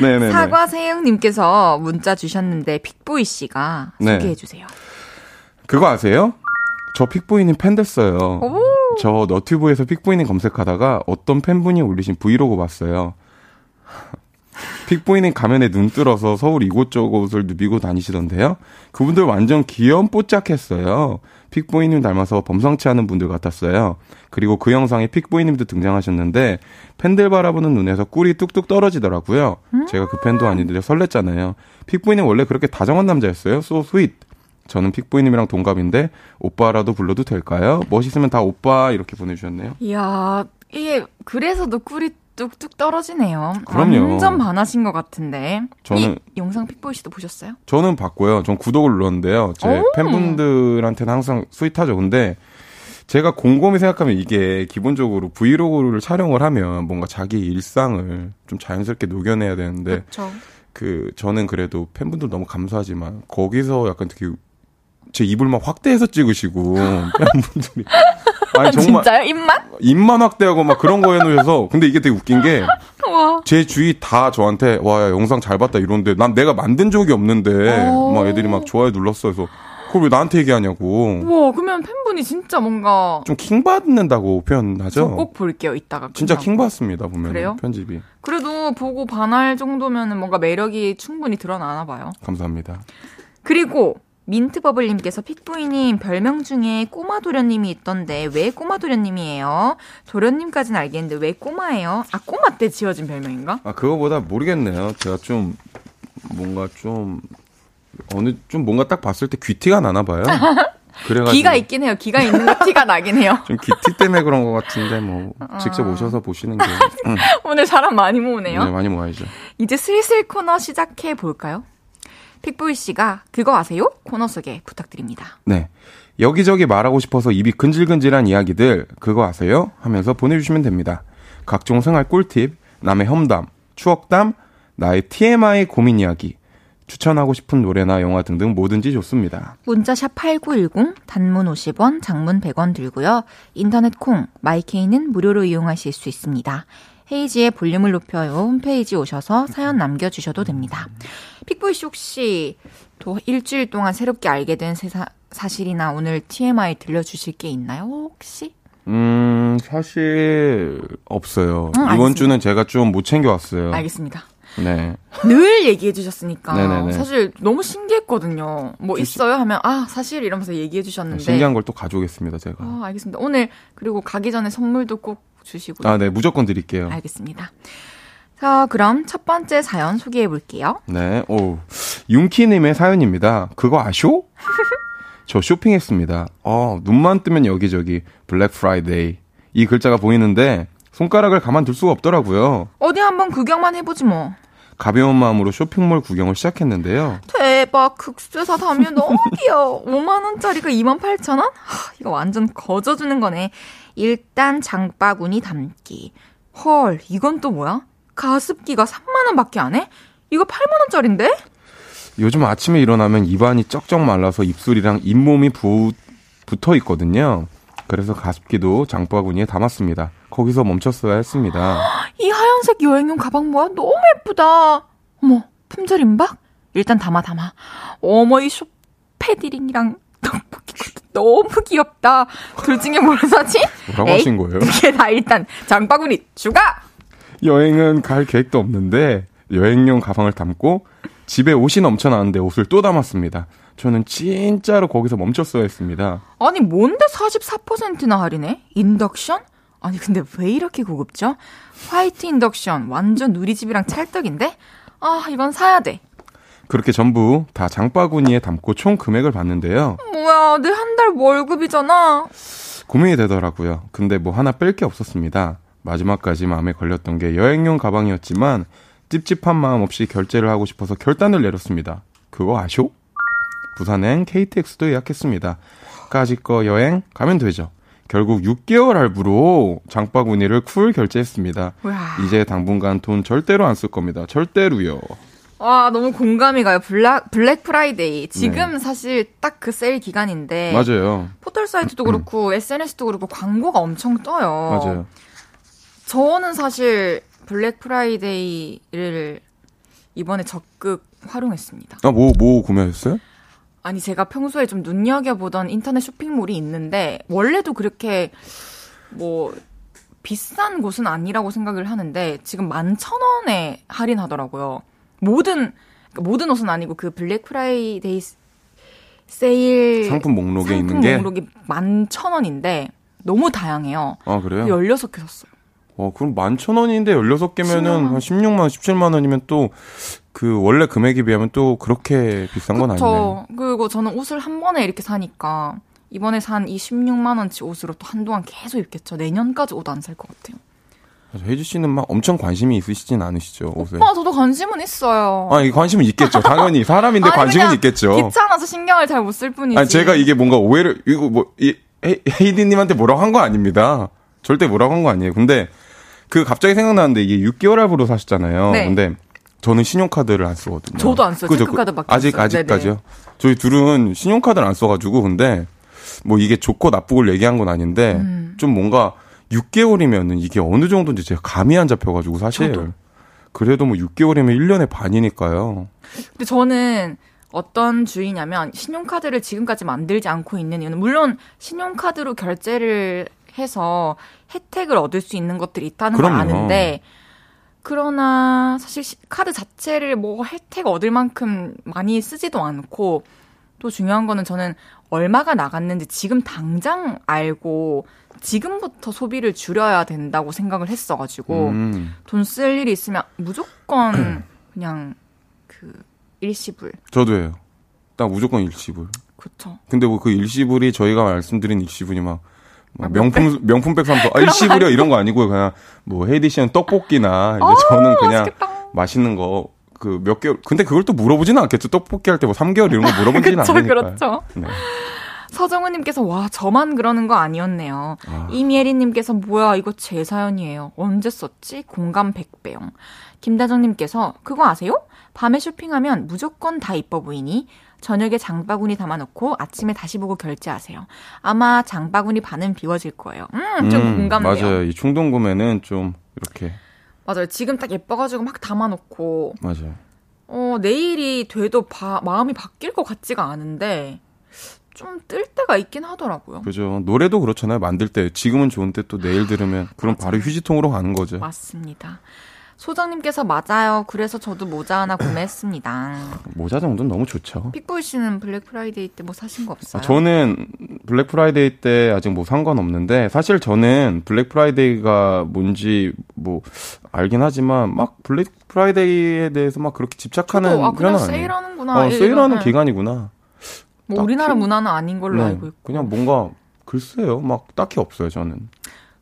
네네. 사과 세영님께서 문자 주셨는데 픽보이 씨가 네. 소개해 주세요. 그거 아세요? 저 픽보이님 팬 됐어요. 오. 저 너튜브에서 픽보이님 검색하다가 어떤 팬분이 올리신 브이로그 봤어요. [LAUGHS] 픽보이님 가면에 눈 뜰어서 서울 이곳저곳을 누비고 다니시던데요. 그분들 완전 귀염뽀짝했어요. 픽보이님 닮아서 범상치 않은 분들 같았어요. 그리고 그 영상에 픽보이님도 등장하셨는데 팬들 바라보는 눈에서 꿀이 뚝뚝 떨어지더라고요. 음~ 제가 그 팬도 아닌데 설렜잖아요. 픽보이님 원래 그렇게 다정한 남자였어요. So sweet. 저는 픽보이님이랑 동갑인데 오빠라도 불러도 될까요? 멋있으면 다 오빠 이렇게 보내주셨네요. 이야 이게 그래서도 꿀이 뚝뚝 떨어지네요. 그럼요. 완전 반하신 것 같은데. 저는 영상 픽보이 씨도 보셨어요? 저는 봤고요. 전 구독을 눌렀는데요. 제 오. 팬분들한테는 항상 스윗하죠. 근데 제가 곰곰이 생각하면 이게 기본적으로 브이로그를 촬영을 하면 뭔가 자기 일상을 좀 자연스럽게 녹여내야 되는데 그쵸. 그 저는 그래도 팬분들 너무 감사하지만 거기서 약간 되게 제 입을 막 확대해서 찍으시고 [LAUGHS] 팬분들이 [LAUGHS] 아니 정말 진짜요? 입만? 입만 확대하고 막 그런 거 해놓으셔서 근데 이게 되게 웃긴 게 [LAUGHS] 제 주위 다 저한테 와 야, 영상 잘 봤다 이런데 난 내가 만든 적이 없는데 막 애들이 막 좋아요 눌렀어 그래서 그걸 왜 나한테 얘기하냐고. 와, 그러면 팬분이 진짜 뭔가 좀 킹 받는다고 표현하죠. 꼭 볼게요, 이따가. 진짜 킹 받습니다, 보면 그래요? 편집이. 그래도 보고 반할 정도면은 뭔가 매력이 충분히 드러나나 봐요. 감사합니다. 그리고 민트버블님께서 픽부이님 별명 중에 꼬마 도련님이 있던데 왜 꼬마 도련님이에요? 도련님까지는 알겠는데 왜 꼬마예요? 아 꼬마 때 지어진 별명인가? 아 그거보다 모르겠네요. 제가 좀 뭔가 좀 어느 좀 뭔가 딱 봤을 때 귀티가 나나 봐요. [LAUGHS] 그래가지고 기가 있긴 해요. 기가 있는 거 티가 나긴 해요. [LAUGHS] 좀 귀티 때문에 그런 것 같은데 뭐 직접 오셔서 보시는 게 응. [LAUGHS] 오늘 사람 많이 모으네요. 네, 많이 모아야죠. 이제 슬슬 코너 시작해 볼까요? 픽보이 씨가 그거 아세요? 코너 소개 부탁드립니다. 네. 여기저기 말하고 싶어서 입이 근질근질한 이야기들 그거 아세요? 하면서 보내주시면 됩니다. 각종 생활 꿀팁, 남의 험담, 추억담, 나의 TMI 고민 이야기, 추천하고 싶은 노래나 영화 등등 뭐든지 좋습니다. 문자샵 8910, 단문 50원, 장문 100원 들고요. 인터넷 콩, 마이케이는 무료로 이용하실 수 있습니다. 헤이지의 볼륨을 높여요. 홈페이지 오셔서 사연 남겨주셔도 됩니다. 픽보이 씨 혹시 또 일주일 동안 새롭게 알게 된 세사, 사실이나 오늘 TMI 들려주실 게 있나요? 혹시? 음, 사실 없어요. 음, 이번 주는 제가 좀 못 챙겨왔어요. 알겠습니다. 네. 늘 얘기해 주셨으니까 네네네. 사실 너무 신기했거든요. 뭐 주시... 있어요 하면 아 사실 이러면서 얘기해 주셨는데 신기한 걸 또 가져오겠습니다 제가. 아, 알겠습니다. 오늘 그리고 가기 전에 선물도 꼭 주시고요. 아, 네, 무조건 드릴게요. 알겠습니다. 자, 그럼 첫 번째 사연 소개해 볼게요. 네, 오. 윤키님의 사연입니다. 그거 아쇼? [LAUGHS] 저 쇼핑했습니다. 어, 눈만 뜨면 여기저기 블랙 프라이데이. 이 글자가 보이는데 손가락을 가만둘 수가 없더라고요. 어디 한번 구경만 해보지 뭐. 가벼운 마음으로 쇼핑몰 구경을 시작했는데요. 대박 극세사 담요 너무 귀여워. 5만 원짜리가 2만 8천 원? 하, 이거 완전 거저 주는 거네. 일단 장바구니 담기. 헐 이건 또 뭐야? 가습기가 3만 원밖에 안 해? 이거 8만 원짜린데? 요즘 아침에 일어나면 입안이 쩍쩍 말라서 입술이랑 잇몸이 부, 붙어 있거든요. 그래서 가습기도 장바구니에 담았습니다. 거기서 멈췄어야 했습니다. [GASPS] 이 하얀색 여행용 가방 뭐야? 너무 예쁘다. 어머, 품절 임박? 일단 담아 담아. 어머 이 쇼 패딩이랑 떡볶이 너무 귀엽다. 둘 중에 뭘 사지? 뭐라고 에이, 하신 거예요? 이게 다 일단 장바구니 추가. 여행은 갈 계획도 없는데 여행용 가방을 담고 집에 옷이 넘쳐나는데 옷을 또 담았습니다. 저는 진짜로 거기서 멈췄어야 했습니다. 아니, 뭔데 44%나 할인해? 인덕션? 아니, 근데 왜 이렇게 고급져? 화이트 인덕션, 완전 우리 집이랑 찰떡인데? 아, 이건 사야 돼. 그렇게 전부 다 장바구니에 담고 총 금액을 봤는데요. 뭐야, 내 한 달 월급이잖아. 고민이 되더라고요. 근데 뭐 하나 뺄 게 없었습니다. 마지막까지 마음에 걸렸던 게 여행용 가방이었지만 찝찝한 마음 없이 결제를 하고 싶어서 결단을 내렸습니다. 그거 아쇼? 부산행 KTX도 예약했습니다. 까지 거 여행 가면 되죠. 결국 6개월 할부로 장바구니를 쿨 결제했습니다. 와. 이제 당분간 돈 절대로 안 쓸 겁니다. 절대로요. 와, 너무 공감이 가요. 블랙, 블랙 프라이데이. 지금 네. 사실 딱 그 세일 기간인데. 맞아요. 포털 사이트도 그렇고, SNS도 그렇고, 광고가 엄청 떠요. 맞아요. 저는 사실 블랙 프라이데이를 이번에 적극 활용했습니다. 아, 뭐, 뭐 구매하셨어요? 아니 제가 평소에 좀 눈여겨보던 인터넷 쇼핑몰이 있는데 원래도 그렇게 뭐 비싼 곳은 아니라고 생각을 하는데 지금 만 천 원에 할인하더라고요. 모든 그러니까 모든 옷은 아니고 그 블랙 프라이데이 세일 상품 목록에 상품 있는 게 목록이 만 천 원인데 너무 다양해요. 아 그래요? 16개 샀어요. 어, 그럼 만천 원인데 16개면은 한 16만, 17만 원이면 또 그 원래 금액에 비하면 또 그렇게 비싼 건 아니네. 그리고 저는 옷을 한 번에 이렇게 사니까 이번에 산 이 16만 원치 옷으로 또 한동안 계속 입겠죠. 내년까지 옷 안 살 것 같아요. 혜주 씨는 막 엄청 관심이 있으시진 않으시죠, 옷에? 오빠, 저도 관심은 있어요. 아, 이 관심은 있겠죠. 당연히. 사람인데 아니, 관심은 있겠죠. 귀찮아서 신경을 잘 못 쓸 뿐이지. 아니, 제가 이게 뭔가 오해를, 이거 뭐, 이, 헤이디님한테 뭐라고 한 거 아닙니다. 절대 뭐라고 한 거 아니에요. 근데 그 갑자기 생각나는데 이게 6개월 할부로 사셨잖아요. 네. 근데 저는 신용카드를 안 쓰거든요. 저도 안 써요. 그죠? 체크카드밖에 아직 아직까지요. 저희 둘은 신용카드를 안 써가지고 근데 뭐 이게 좋고 나쁘고 얘기한 건 아닌데 음. 좀 뭔가 6개월이면은 이게 어느 정도인지 제가 감이 안 잡혀가지고 사실 저도. 그래도 뭐 6개월이면 1년의 반이니까요. 근데 저는 어떤 주의냐면 신용카드를 지금까지 만들지 않고 있는 이유는 물론 신용카드로 결제를 해서 혜택을 얻을 수 있는 것들이 있다는 그럼요. 걸 아는데 그러나 사실 카드 자체를 뭐 혜택 얻을 만큼 많이 쓰지도 않고 또 중요한 거는 저는 얼마가 나갔는지 지금 당장 알고 지금부터 소비를 줄여야 된다고 생각을 했어가지고 음. 돈쓸 일이 있으면 무조건 [CLEARS THROAT] 그냥 그 일시불. 저도예요. 딱 무조건 일시불. 그렇죠. 근데 뭐 그 일시불이 저희가 말씀드린 일시불이 막 아, 명품 명품백 사면 아 일시불이야 이런 거 아니고요. 그냥 뭐 헤이디 씨는 떡볶이나 이제 어, 저는 그냥 맛있겠다. 맛있는 거 그 몇 개월 근데 그걸 또 물어보지는 않겠죠. 떡볶이 할 때 뭐 3개월 이런 거 물어보지는 [LAUGHS] 않으니까. 그렇죠. 네. 서정우님께서 와 저만 그러는 거 아니었네요. 아. 이미애리님께서 뭐야 이거 제 사연이에요. 언제 썼지? 공감 100배영. 김다정님께서 그거 아세요? 밤에 쇼핑하면 무조건 다 이뻐 보이니 저녁에 장바구니 담아놓고 아침에 다시 보고 결제하세요. 아마 장바구니 반은 비워질 거예요. 음, 좀 음, 공감돼요. 맞아요. 이 충동 구매는 좀 이렇게. 맞아요. 지금 딱 예뻐가지고 막 담아놓고. 맞아요. 어, 내일이 돼도 바, 마음이 바뀔 것 같지가 않은데 좀뜰 때가 있긴 하더라고요. 그죠. 노래도 그렇잖아요. 만들 때 지금은 좋은데 또 내일 들으면 그럼 바로 휴지통으로 가는 거죠. 맞습니다. 소장님께서 맞아요. 그래서 저도 모자 하나 구매했습니다. [CLEARS THROAT] 모자 정도는 너무 좋죠. 픽보이 씨는 블랙 프라이데이 때 뭐 사신 거 없어요? 아, 저는 블랙 프라이데이 때 아직 뭐 산 건 없는데 사실 저는 블랙 프라이데이가 뭔지 뭐 알긴 하지만 막 블랙 프라이데이에 대해서 막 그렇게 집착하는 저도, 아, 그냥 세일하는구나. 어, 세일하는 네. 기간이구나. 뭐 딱히, 우리나라 문화는 아닌 걸로 네, 알고 있고. 그냥 뭔가 글쎄요. 막 딱히 없어요, 저는.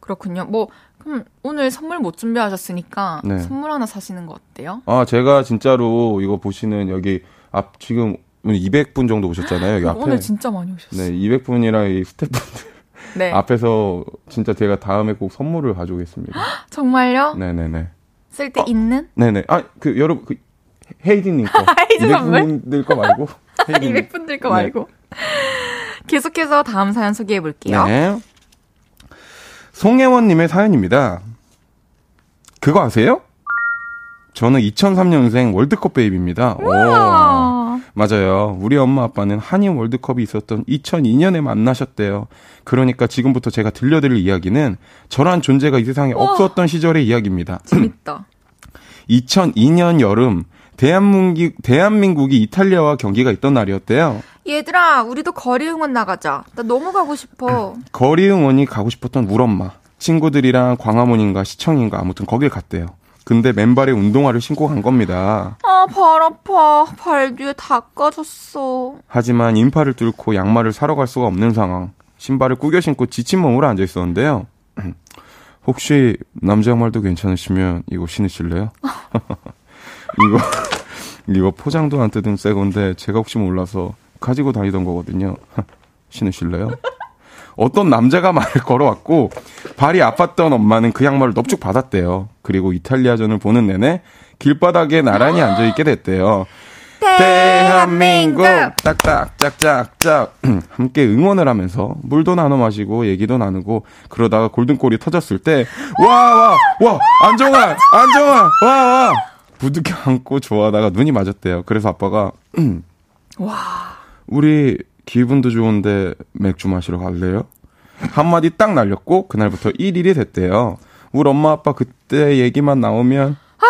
그렇군요. 뭐 그럼 오늘 선물 못 준비하셨으니까 네. 선물 하나 사시는 거 어때요? 아, 제가 진짜로 이거 보시는 여기 앞 지금 200분 정도 오셨잖아요. 여기 앞에. 오늘 진짜 많이 오셨어요. 네, 200분이랑 이 스태프분들 [LAUGHS] 네. 앞에서 진짜 제가 다음에 꼭 선물을 가져오겠습니다. [GASPS] 정말요? 네네네. 쓸데 어, 있는? 네네. 아, 그 여러분 그 헤이디님 거. [LAUGHS] 헤이디 200분들 거 말고. [LAUGHS] 200분들 거 네. 말고. 계속해서 다음 사연 소개해 볼게요. 네. 송혜원님의 사연입니다. 그거 아세요? 저는 2003년생 월드컵 베이비입니다. 오. 맞아요. 우리 엄마 아빠는 한인 월드컵이 있었던 2002년에 만나셨대요. 그러니까 지금부터 제가 들려드릴 이야기는 저란 존재가 이 세상에 우와. 없었던 시절의 이야기입니다. 재밌다. [CLEARS THROAT] 2002년 여름 대한민국, 대한민국이 이탈리아와 경기가 있던 날이었대요. 얘들아, 우리도 거리 응원 나가자. 나 너무 가고 싶어. [CLEARS THROAT] 거리 응원이 가고 싶었던 우리 엄마. 친구들이랑 광화문인가 시청인가 아무튼 거길 갔대요. 근데 맨발에 운동화를 신고 간 겁니다. 아, 발 아파. 발 뒤에 다 까졌어. 하지만 인파를 뚫고 양말을 사러 갈 수가 없는 상황. 신발을 꾸겨 신고 지친 몸으로 앉아 있었는데요. [CLEARS THROAT] 혹시 남자 양말도 괜찮으시면 이거 신으실래요? [LAUGHS] 이거 이거 포장도 안 뜯은 새 건데 제가 혹시 몰라서 가지고 다니던 거거든요. [LAUGHS] 신으실래요? 어떤 남자가 말을 걸어왔고 발이 아팠던 엄마는 그 양말을 넙죽 받았대요. 그리고 이탈리아전을 보는 내내 길바닥에 나란히 앉아 있게 됐대요. 대한민국 딱딱 짝짝짝 [CLEARS THROAT] 함께 응원을 하면서 물도 나눠 마시고 얘기도 나누고 그러다가 골든골이 터졌을 때 와 와 와 안정환 안정환 와와 부득이 [LAUGHS] 안고 좋아하다가 눈이 맞았대요. 그래서 아빠가 음, [CLEARS THROAT] 와 우리 기분도 좋은데 맥주 마시러 갈래요? 한마디 딱 날렸고 그날부터 1일이 됐대요. 우리 엄마 아빠 그때 얘기만 나오면 아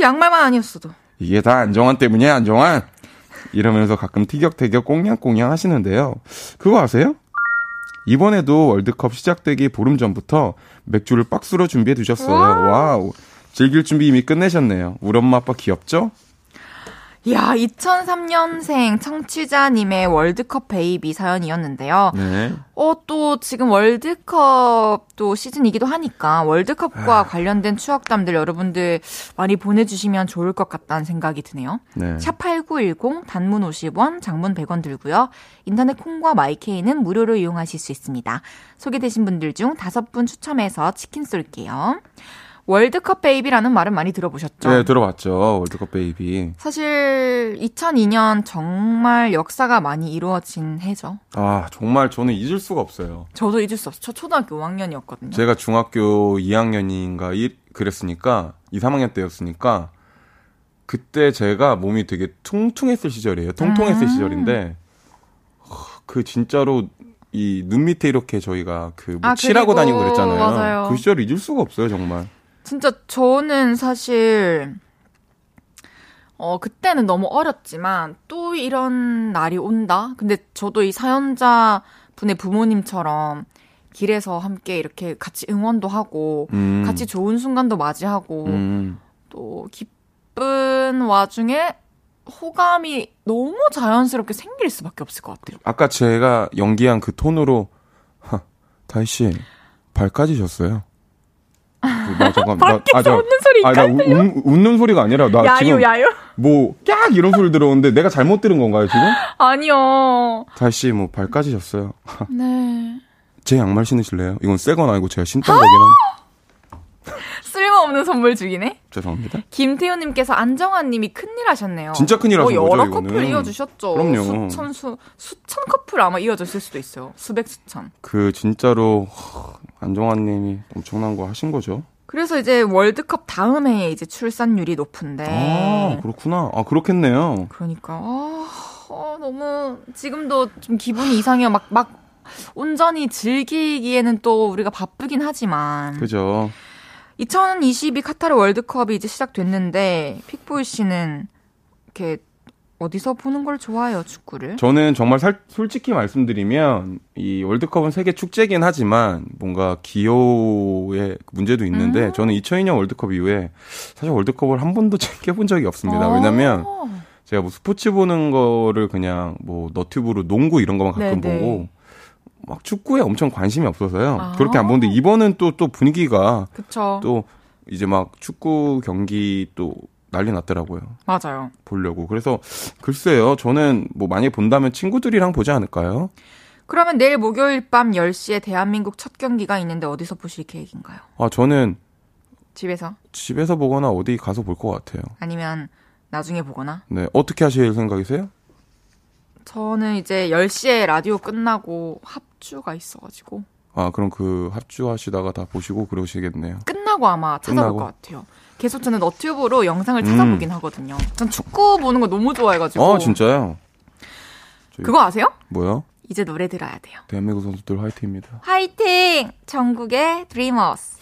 양말만 아니었어도 이게 다 안정환 때문이야 안정환 이러면서 가끔 티격태격 꽁냥꽁냥 하시는데요. 그거 아세요? 이번에도 월드컵 시작되기 보름 전부터 맥주를 박스로 준비해 두셨어요. 와우. 즐길 준비 이미 끝내셨네요. 우리 엄마 아빠 귀엽죠? 야, 2003년생 청취자님의 월드컵 베이비 사연이었는데요. 네. 어, 또 지금 월드컵 또 시즌이기도 하니까 월드컵과 아. 관련된 추억담들 여러분들 많이 보내주시면 좋을 것 같다는 생각이 드네요. 네. 샵8910 단문 50원, 장문 100원 들고요. 인터넷 콩과 마이케이는 무료로 이용하실 수 있습니다. 소개되신 분들 중 다섯 분 추첨해서 치킨 쏠게요. 월드컵 베이비라는 말은 많이 들어보셨죠? 네, 들어봤죠. 월드컵 베이비. 사실 2002년 정말 역사가 많이 이루어진 해죠. 아, 정말 저는 잊을 수가 없어요. 저도 잊을 수 없어요. 저 초등학교 5학년이었거든요. 제가 중학교 2학년인가 1 그랬으니까 2, 3학년 때였으니까 그때 제가 몸이 되게 퉁퉁했을 시절이에요. 통통했을 음. 시절인데 그 진짜로 이눈 밑에 이렇게 저희가 그 뭐 아, 칠하고 다니고 그랬잖아요. 맞아요. 그 시절 잊을 수가 없어요, 정말. 진짜 저는 사실 어 그때는 너무 어렸지만 또 이런 날이 온다. 근데 저도 이 사연자 분의 부모님처럼 길에서 함께 이렇게 같이 응원도 하고 음. 같이 좋은 순간도 맞이하고 음. 또 기쁜 와중에 호감이 너무 자연스럽게 생길 수밖에 없을 것 같아요. 아까 제가 연기한 그 톤으로 다희 씨 발까지 졌어요. 나 잠깐 나, 아, 저, 웃는 소리 아, 나 우, 웃는 소리가 아니라 나 야유, 지금 야유. 뭐깍 이런 소리 들었는데 내가 잘못 들은 건가요 지금? 아니요. 다시 뭐 발까지 졌어요. 네. [LAUGHS] 제 양말 신으실래요? 이건 새 건 아니고 제가 신던 거긴 한. 쓸모없는 선물 주기네. 죄송합니다. 김태효님께서 안정환님이 큰일 하셨네요. 진짜 큰일 하신 어, 여러 거죠, 커플 이거는. 이어주셨죠. 그럼요. 수천 수 수천 커플 아마 이어졌을 수도 있어요. 수백 수천. 그 진짜로 안정환님이 엄청난 거 하신 거죠. 그래서 이제 월드컵 다음 해에 이제 출산율이 높은데. 아 그렇구나. 아 그렇겠네요. 그러니까 아, 아 너무 지금도 좀 기분이 이상해요. 막막 막 온전히 즐기기에는 또 우리가 바쁘긴 하지만. 그죠. 2022 카타르 월드컵이 이제 시작됐는데 픽보이 씨는 이렇게 어디서 보는 걸 좋아해요, 축구를? 저는 정말 살, 솔직히 말씀드리면 이 월드컵은 세계 축제긴 하지만 뭔가 기호의 문제도 있는데 음. 저는 2002년 월드컵 이후에 사실 월드컵을 한 번도 [LAUGHS] 챙겨본 적이 없습니다. 어. 왜냐면 제가 뭐 스포츠 보는 거를 그냥 뭐 너튜브로 농구 이런 거만 가끔 네네. 보고 막 축구에 엄청 관심이 없어서요. 아. 그렇게 안 보는데 이번은 또 또 분위기가 그쵸. 또 이제 막 축구 경기 또 난리 났더라고요. 맞아요. 보려고. 그래서 글쎄요. 저는 뭐 많이 본다면 친구들이랑 보지 않을까요? 그러면 내일 목요일 밤 10시에 대한민국 첫 경기가 있는데 어디서 보실 계획인가요? 아, 저는 집에서? 집에서 보거나 어디 가서 볼 것 같아요. 아니면 나중에 보거나? 네. 어떻게 하실 생각이세요? 저는 이제 10시에 라디오 끝나고 합주가 있어가지고. 아, 그럼 그 합주하시다가 다 보시고 그러시겠네요. 끝나고 아마 찾아볼 끝나고? 것 같아요. 계속 저는 너튜브로 영상을 찾아보긴 음. 하거든요. 전 축구 보는 거 너무 좋아해가지고. 어, 진짜요? 그거 아세요? 뭐요? 이제 노래 들어야 돼요. 대한민국 선수들 화이팅입니다. 화이팅! 전국의 드리머스.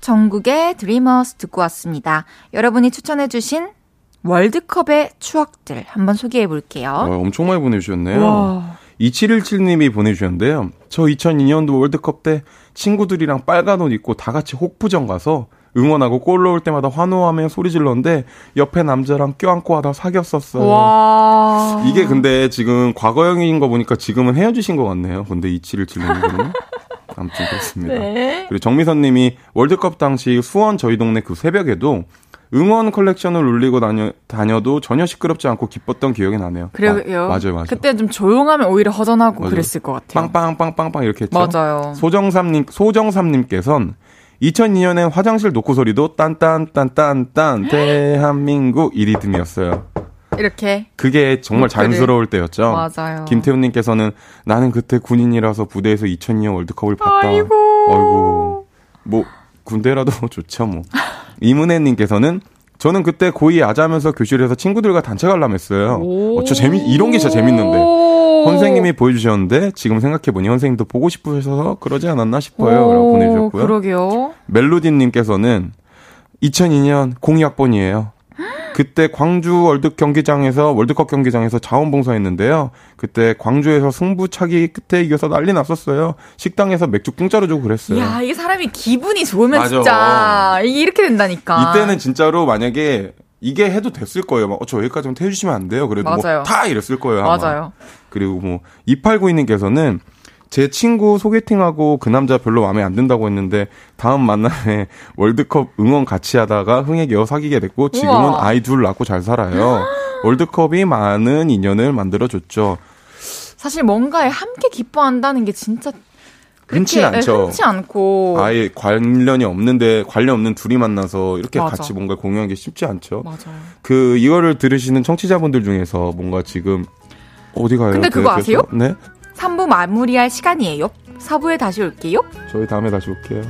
전국의 드리머스 듣고 왔습니다. 여러분이 추천해주신 월드컵의 추억들 한번 소개해 볼게요. 어, 엄청 많이 보내주셨네요. 와. 2717님이 보내주셨는데요. 저 2002년도 월드컵 때 친구들이랑 빨간 옷 입고 다 같이 혹부정 가서 응원하고 골 넣을 때마다 환호하며 소리 질렀는데 옆에 남자랑 껴안고 하다 사귀었었어요. 와. 이게 근데 지금 과거형인 거 보니까 지금은 헤어지신 것 같네요. 근데 2717님은. 아무튼 그렇습니다. [LAUGHS] 네. 그리고 정미선 님이 월드컵 당시 수원 저희 동네 그 새벽에도 응원 컬렉션을 울리고 다녀, 다녀도 전혀 시끄럽지 않고 기뻤던 기억이 나네요. 그래요? 아, 맞아요, 맞아요. 그때 좀 조용하면 오히려 허전하고 맞아요. 그랬을 것 같아요. 빵빵빵빵빵 이렇게 했죠. 맞아요. 소정삼님, 소정삼님께선 2002년엔 화장실 노크 소리도 딴딴딴딴딴 대한민국 이 리듬이었어요. 이렇게 그게 정말 자연스러울 때였죠. 맞아요. 김태훈님께서는 나는 그때 군인이라서 부대에서 2002년 월드컵을 봤다. 아이고. 아이고. 뭐 군대라도 [LAUGHS] 좋죠 뭐. 이문혜님께서는 저는 그때 고2 야자하면서 교실에서 친구들과 단체 관람했어요. 어, 저 재미 이런 게 진짜 재밌는데 선생님이 보여주셨는데 지금 생각해보니 선생님도 보고 싶으셔서 그러지 않았나 싶어요라고 보내주셨고요. 그러게요. 멜로디님께서는 2002년 02학번이에요. 그때 광주 월드 경기장에서 월드컵 경기장에서 자원봉사했는데요. 그때 광주에서 승부차기 끝에 이겨서 난리 났었어요. 식당에서 맥주 공짜로 주고 그랬어요. 야, 이게 사람이 기분이 좋으면 맞아. 진짜 이렇게 된다니까. 이때는 진짜로 만약에 이게 해도 됐을 거예요. 막, 어, 저 여기까지만 해주시면 안 돼요. 그래도 뭐 다 이랬을 거예요. 아마. 맞아요. 그리고 뭐, 2892님께서는 제 친구 소개팅하고 그 남자 별로 마음에 안 든다고 했는데 다음 만남에 [LAUGHS] 월드컵 응원 같이 하다가 흥에 겨워 사귀게 됐고 지금은 우와. 아이 둘 낳고 잘 살아요. [GASPS] 월드컵이 많은 인연을 만들어줬죠. 사실 뭔가에 함께 기뻐한다는 게 진짜 흔치 않죠. 흔치 않고 아예 관련이 없는데 관련 없는 둘이 만나서 이렇게 맞아. 같이 뭔가 공유하는 게 쉽지 않죠. 맞아요. 그 이거를 들으시는 청취자분들 중에서 뭔가 지금 어디 가요? 근데 그거 아세요? 네. 3부 마무리할 시간이에요. 4부에 다시 올게요. 저희 다음에 다시 올게요.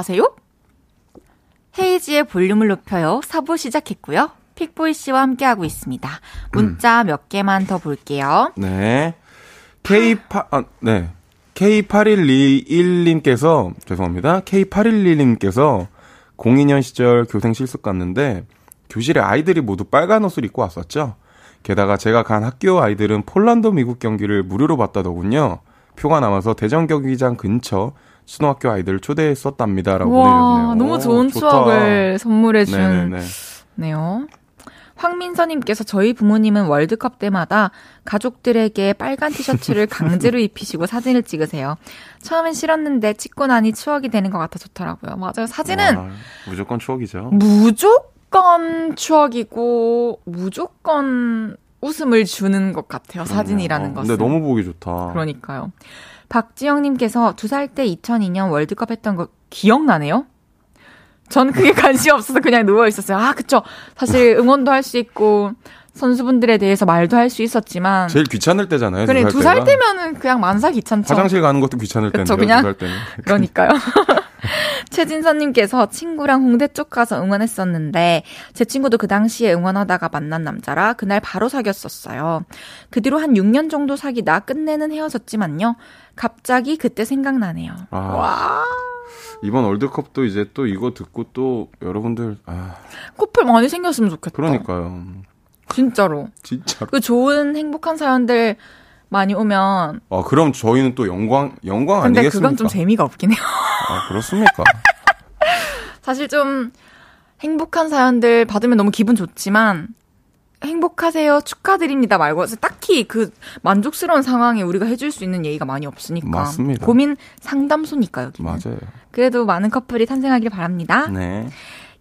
아세요? 헤이지의 볼륨을 높여요. 4부 시작했고요. 픽보이 씨와 함께하고 있습니다. 문자 음. 몇 개만 더 볼게요. 네. K8, 아, 네. K8121님께서, 죄송합니다. K811님께서 02년 시절 교생 실습 갔는데, 교실에 아이들이 모두 빨간 옷을 입고 왔었죠. 게다가 제가 간 학교 아이들은 폴란드 미국 경기를 무료로 봤다더군요. 표가 남아서 대전 경기장 근처 신호학교 아이들을 초대했었답니다라고 보내주셨네요. 너무 좋은 오, 추억을 선물해 주네요. 황민서님께서 저희 부모님은 월드컵 때마다 가족들에게 빨간 티셔츠를 [LAUGHS] 강제로 입히시고 사진을 찍으세요. 처음엔 싫었는데 찍고 나니 추억이 되는 것 같아 좋더라고요. 맞아요. 사진은 와, 무조건 추억이죠. 무조건 추억이고 무조건 웃음을 주는 것 같아요. 사진이라는 어, 것은. 근데 너무 보기 좋다. 그러니까요. 박지영님께서 두 살 때 2002년 월드컵 했던 거 기억나네요? 전 그게 [LAUGHS] 관심 없어서 그냥 누워 있었어요. 아, 그쵸. 사실 응원도 할 수 있고, 선수분들에 대해서 말도 할 수 있었지만 제일 귀찮을 때잖아요. 그래 두 살 때면은 그냥 만사 귀찮죠. 화장실 가는 것도 귀찮을 때인데 그냥 두살 때는. [LAUGHS] 그러니까요. [LAUGHS] 최진선님께서 친구랑 홍대 쪽 가서 응원했었는데 제 친구도 그 당시에 응원하다가 만난 남자라 그날 바로 사귀었었어요. 그 뒤로 한 6년 정도 사귀다 끝내는 헤어졌지만요. 갑자기 그때 생각나네요. 아, 와. 이번 월드컵도 이제 또 이거 듣고 또 여러분들 아. 커플 많이 생겼으면 좋겠다. 그러니까요. 진짜로. 진짜로. 그 좋은 행복한 사연들 많이 오면. 아, 그럼 저희는 또 영광, 영광 근데 아니겠습니까? 근데 그건 좀 재미가 없긴 해요. 아, 그렇습니까? [LAUGHS] 사실 좀 행복한 사연들 받으면 너무 기분 좋지만, 행복하세요, 축하드립니다 말고, 딱히 그 만족스러운 상황에 우리가 해줄 수 있는 예의가 많이 없으니까. 맞습니다. 고민 상담소니까, 여기. 맞아요. 그래도 많은 커플이 탄생하길 바랍니다. 네.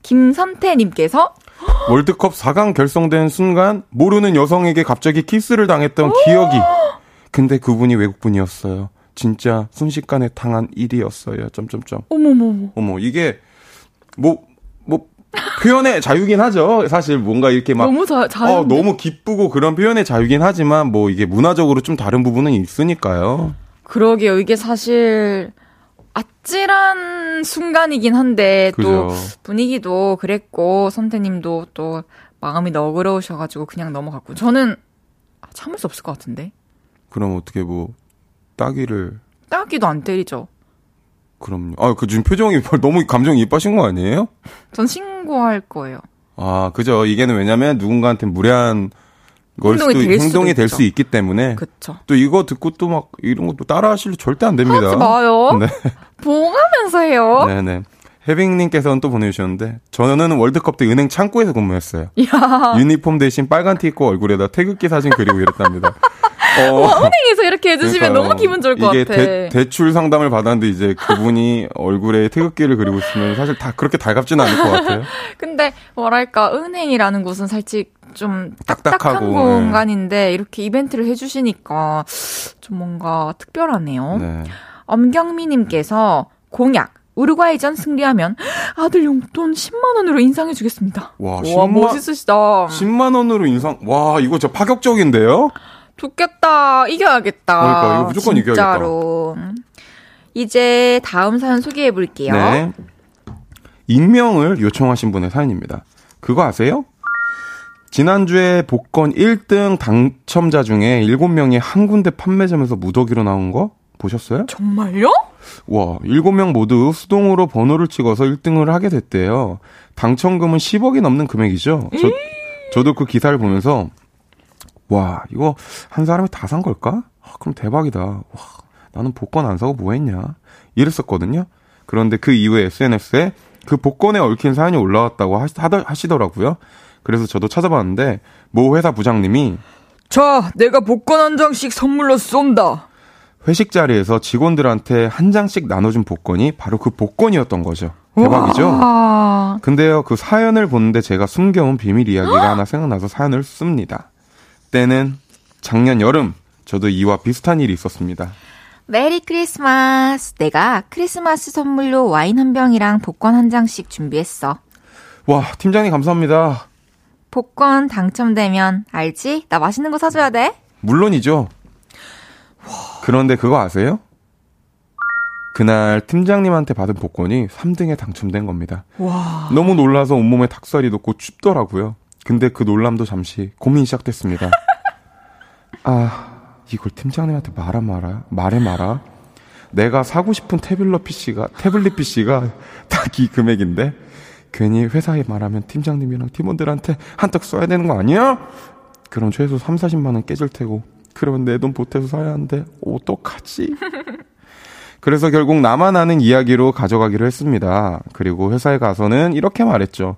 김선태님께서 [GASPS] 월드컵 4강 결성된 순간 모르는 여성에게 갑자기 키스를 당했던 [GASPS] 기억이. 근데 그분이 외국분이었어요. 진짜 순식간에 당한 일이었어요. 점점점. 어머머머. 어머 이게 뭐 표현의 자유긴 하죠. 사실 뭔가 이렇게 막 너무 자, 자유 어, 너무 기쁘고 그런 표현의 자유긴 하지만 뭐 이게 문화적으로 좀 다른 부분은 있으니까요. 그러게요. 이게 사실 아찔한 순간이긴 한데 그죠. 또 분위기도 그랬고 선태님도 또 마음이 너그러우셔가지고 그냥 넘어갔고 저는 참을 수 없을 것 같은데. 그럼 어떻게 뭐 따기를 따기도 안 때리죠. 그럼요. 아, 그 지금 표정이 [LAUGHS] 너무 감정이 이빠신 거 아니에요? 전 신고할 거예요. 아, 그죠. 이게는 왜냐면 누군가한테 무례한 걸 행동이 수도 될 행동이 될 수 있기 때문에 그쵸. 또 이거 듣고 또 막 이런 것도 따라 하실 절대 안 됩니다. 하지 마요. [LAUGHS] 네. 보호하면서 해요. 네네. 해빙님께서는 또 보내주셨는데 저는 월드컵 때 은행 창구에서 근무했어요. 야. 유니폼 대신 빨간 티 입고 얼굴에다 태극기 사진 그리고 이랬답니다. [LAUGHS] 어, 와, 은행에서 이렇게 해주시면 그러니까요. 너무 기분 좋을 것 이게 같아. 대, 대출 상담을 받았는데 이제 그분이 얼굴에 태극기를 그리고 있으면 사실 다 그렇게 달갑지는 않을 것 같아요. [LAUGHS] 근데 뭐랄까 은행이라는 곳은 살짝 좀 딱딱하고 네. 공간인데 이렇게 이벤트를 해주시니까 좀 뭔가 특별하네요. 네. 엄경미님께서 공약 우루과이전 승리하면 아들 용돈 10만 원으로 인상해 주겠습니다. 와, 10만, 멋있으시다. 10만 원으로 인상. 와, 이거 저 파격적인데요? 좋겠다. 이겨야겠다. 그러니까 이거 무조건 진짜로. 이겨야겠다. 이제 다음 사연 소개해 볼게요. 네. 익명을 요청하신 분의 사연입니다. 그거 아세요? 지난주에 복권 1등 당첨자 중에 7명이 한 군데 판매점에서 무더기로 나온 거 보셨어요? 정말요? 와, 7명 모두 수동으로 번호를 찍어서 1등을 하게 됐대요. 당첨금은 10억이 넘는 금액이죠. 저, 저도 그 기사를 보면서 와, 이거 한 사람이 다 산 걸까? 아, 그럼 대박이다. 와, 나는 복권 안 사고 뭐 했냐? 이랬었거든요. 그런데 그 이후에 SNS에 그 복권에 얽힌 사연이 올라왔다고 하시 더라고요. 그래서 저도 찾아봤는데 모 회사 부장님이 자, 내가 복권 한 장씩 선물로 쏜다. 회식 자리에서 직원들한테 한 장씩 나눠준 복권이 바로 그 복권이었던 거죠. 대박이죠? 와. 근데요, 그 사연을 보는데 제가 숨겨온 비밀 이야기가 하나 생각나서 사연을 씁니다. 때는 작년 여름, 저도 이와 비슷한 일이 있었습니다. 메리 크리스마스. 내가 크리스마스 선물로 와인 한 병이랑 복권 한 장씩 준비했어. 와, 팀장님 감사합니다. 복권 당첨되면 알지? 나 맛있는 거 사줘야 돼. 물론이죠. 그런데 그거 아세요? 그날 팀장님한테 받은 복권이 3등에 당첨된 겁니다. 와. 너무 놀라서 온몸에 닭살이 돋고 춥더라고요. 근데 그 놀람도 잠시 고민이 시작됐습니다. 아, 이걸 팀장님한테 말아 말아? 말해 말아? 내가 사고 싶은 태블릿 PC가, 태블릿 PC가 딱 이 금액인데, 괜히 회사에 말하면 팀장님이랑 팀원들한테 한턱 써야 되는 거 아니야? 그럼 최소 3, 40만원 깨질 테고, 그러면 내 돈 보태서 사야 하는데, 어떡하지? 그래서 결국 나만 아는 이야기로 가져가기로 했습니다. 그리고 회사에 가서는 이렇게 말했죠.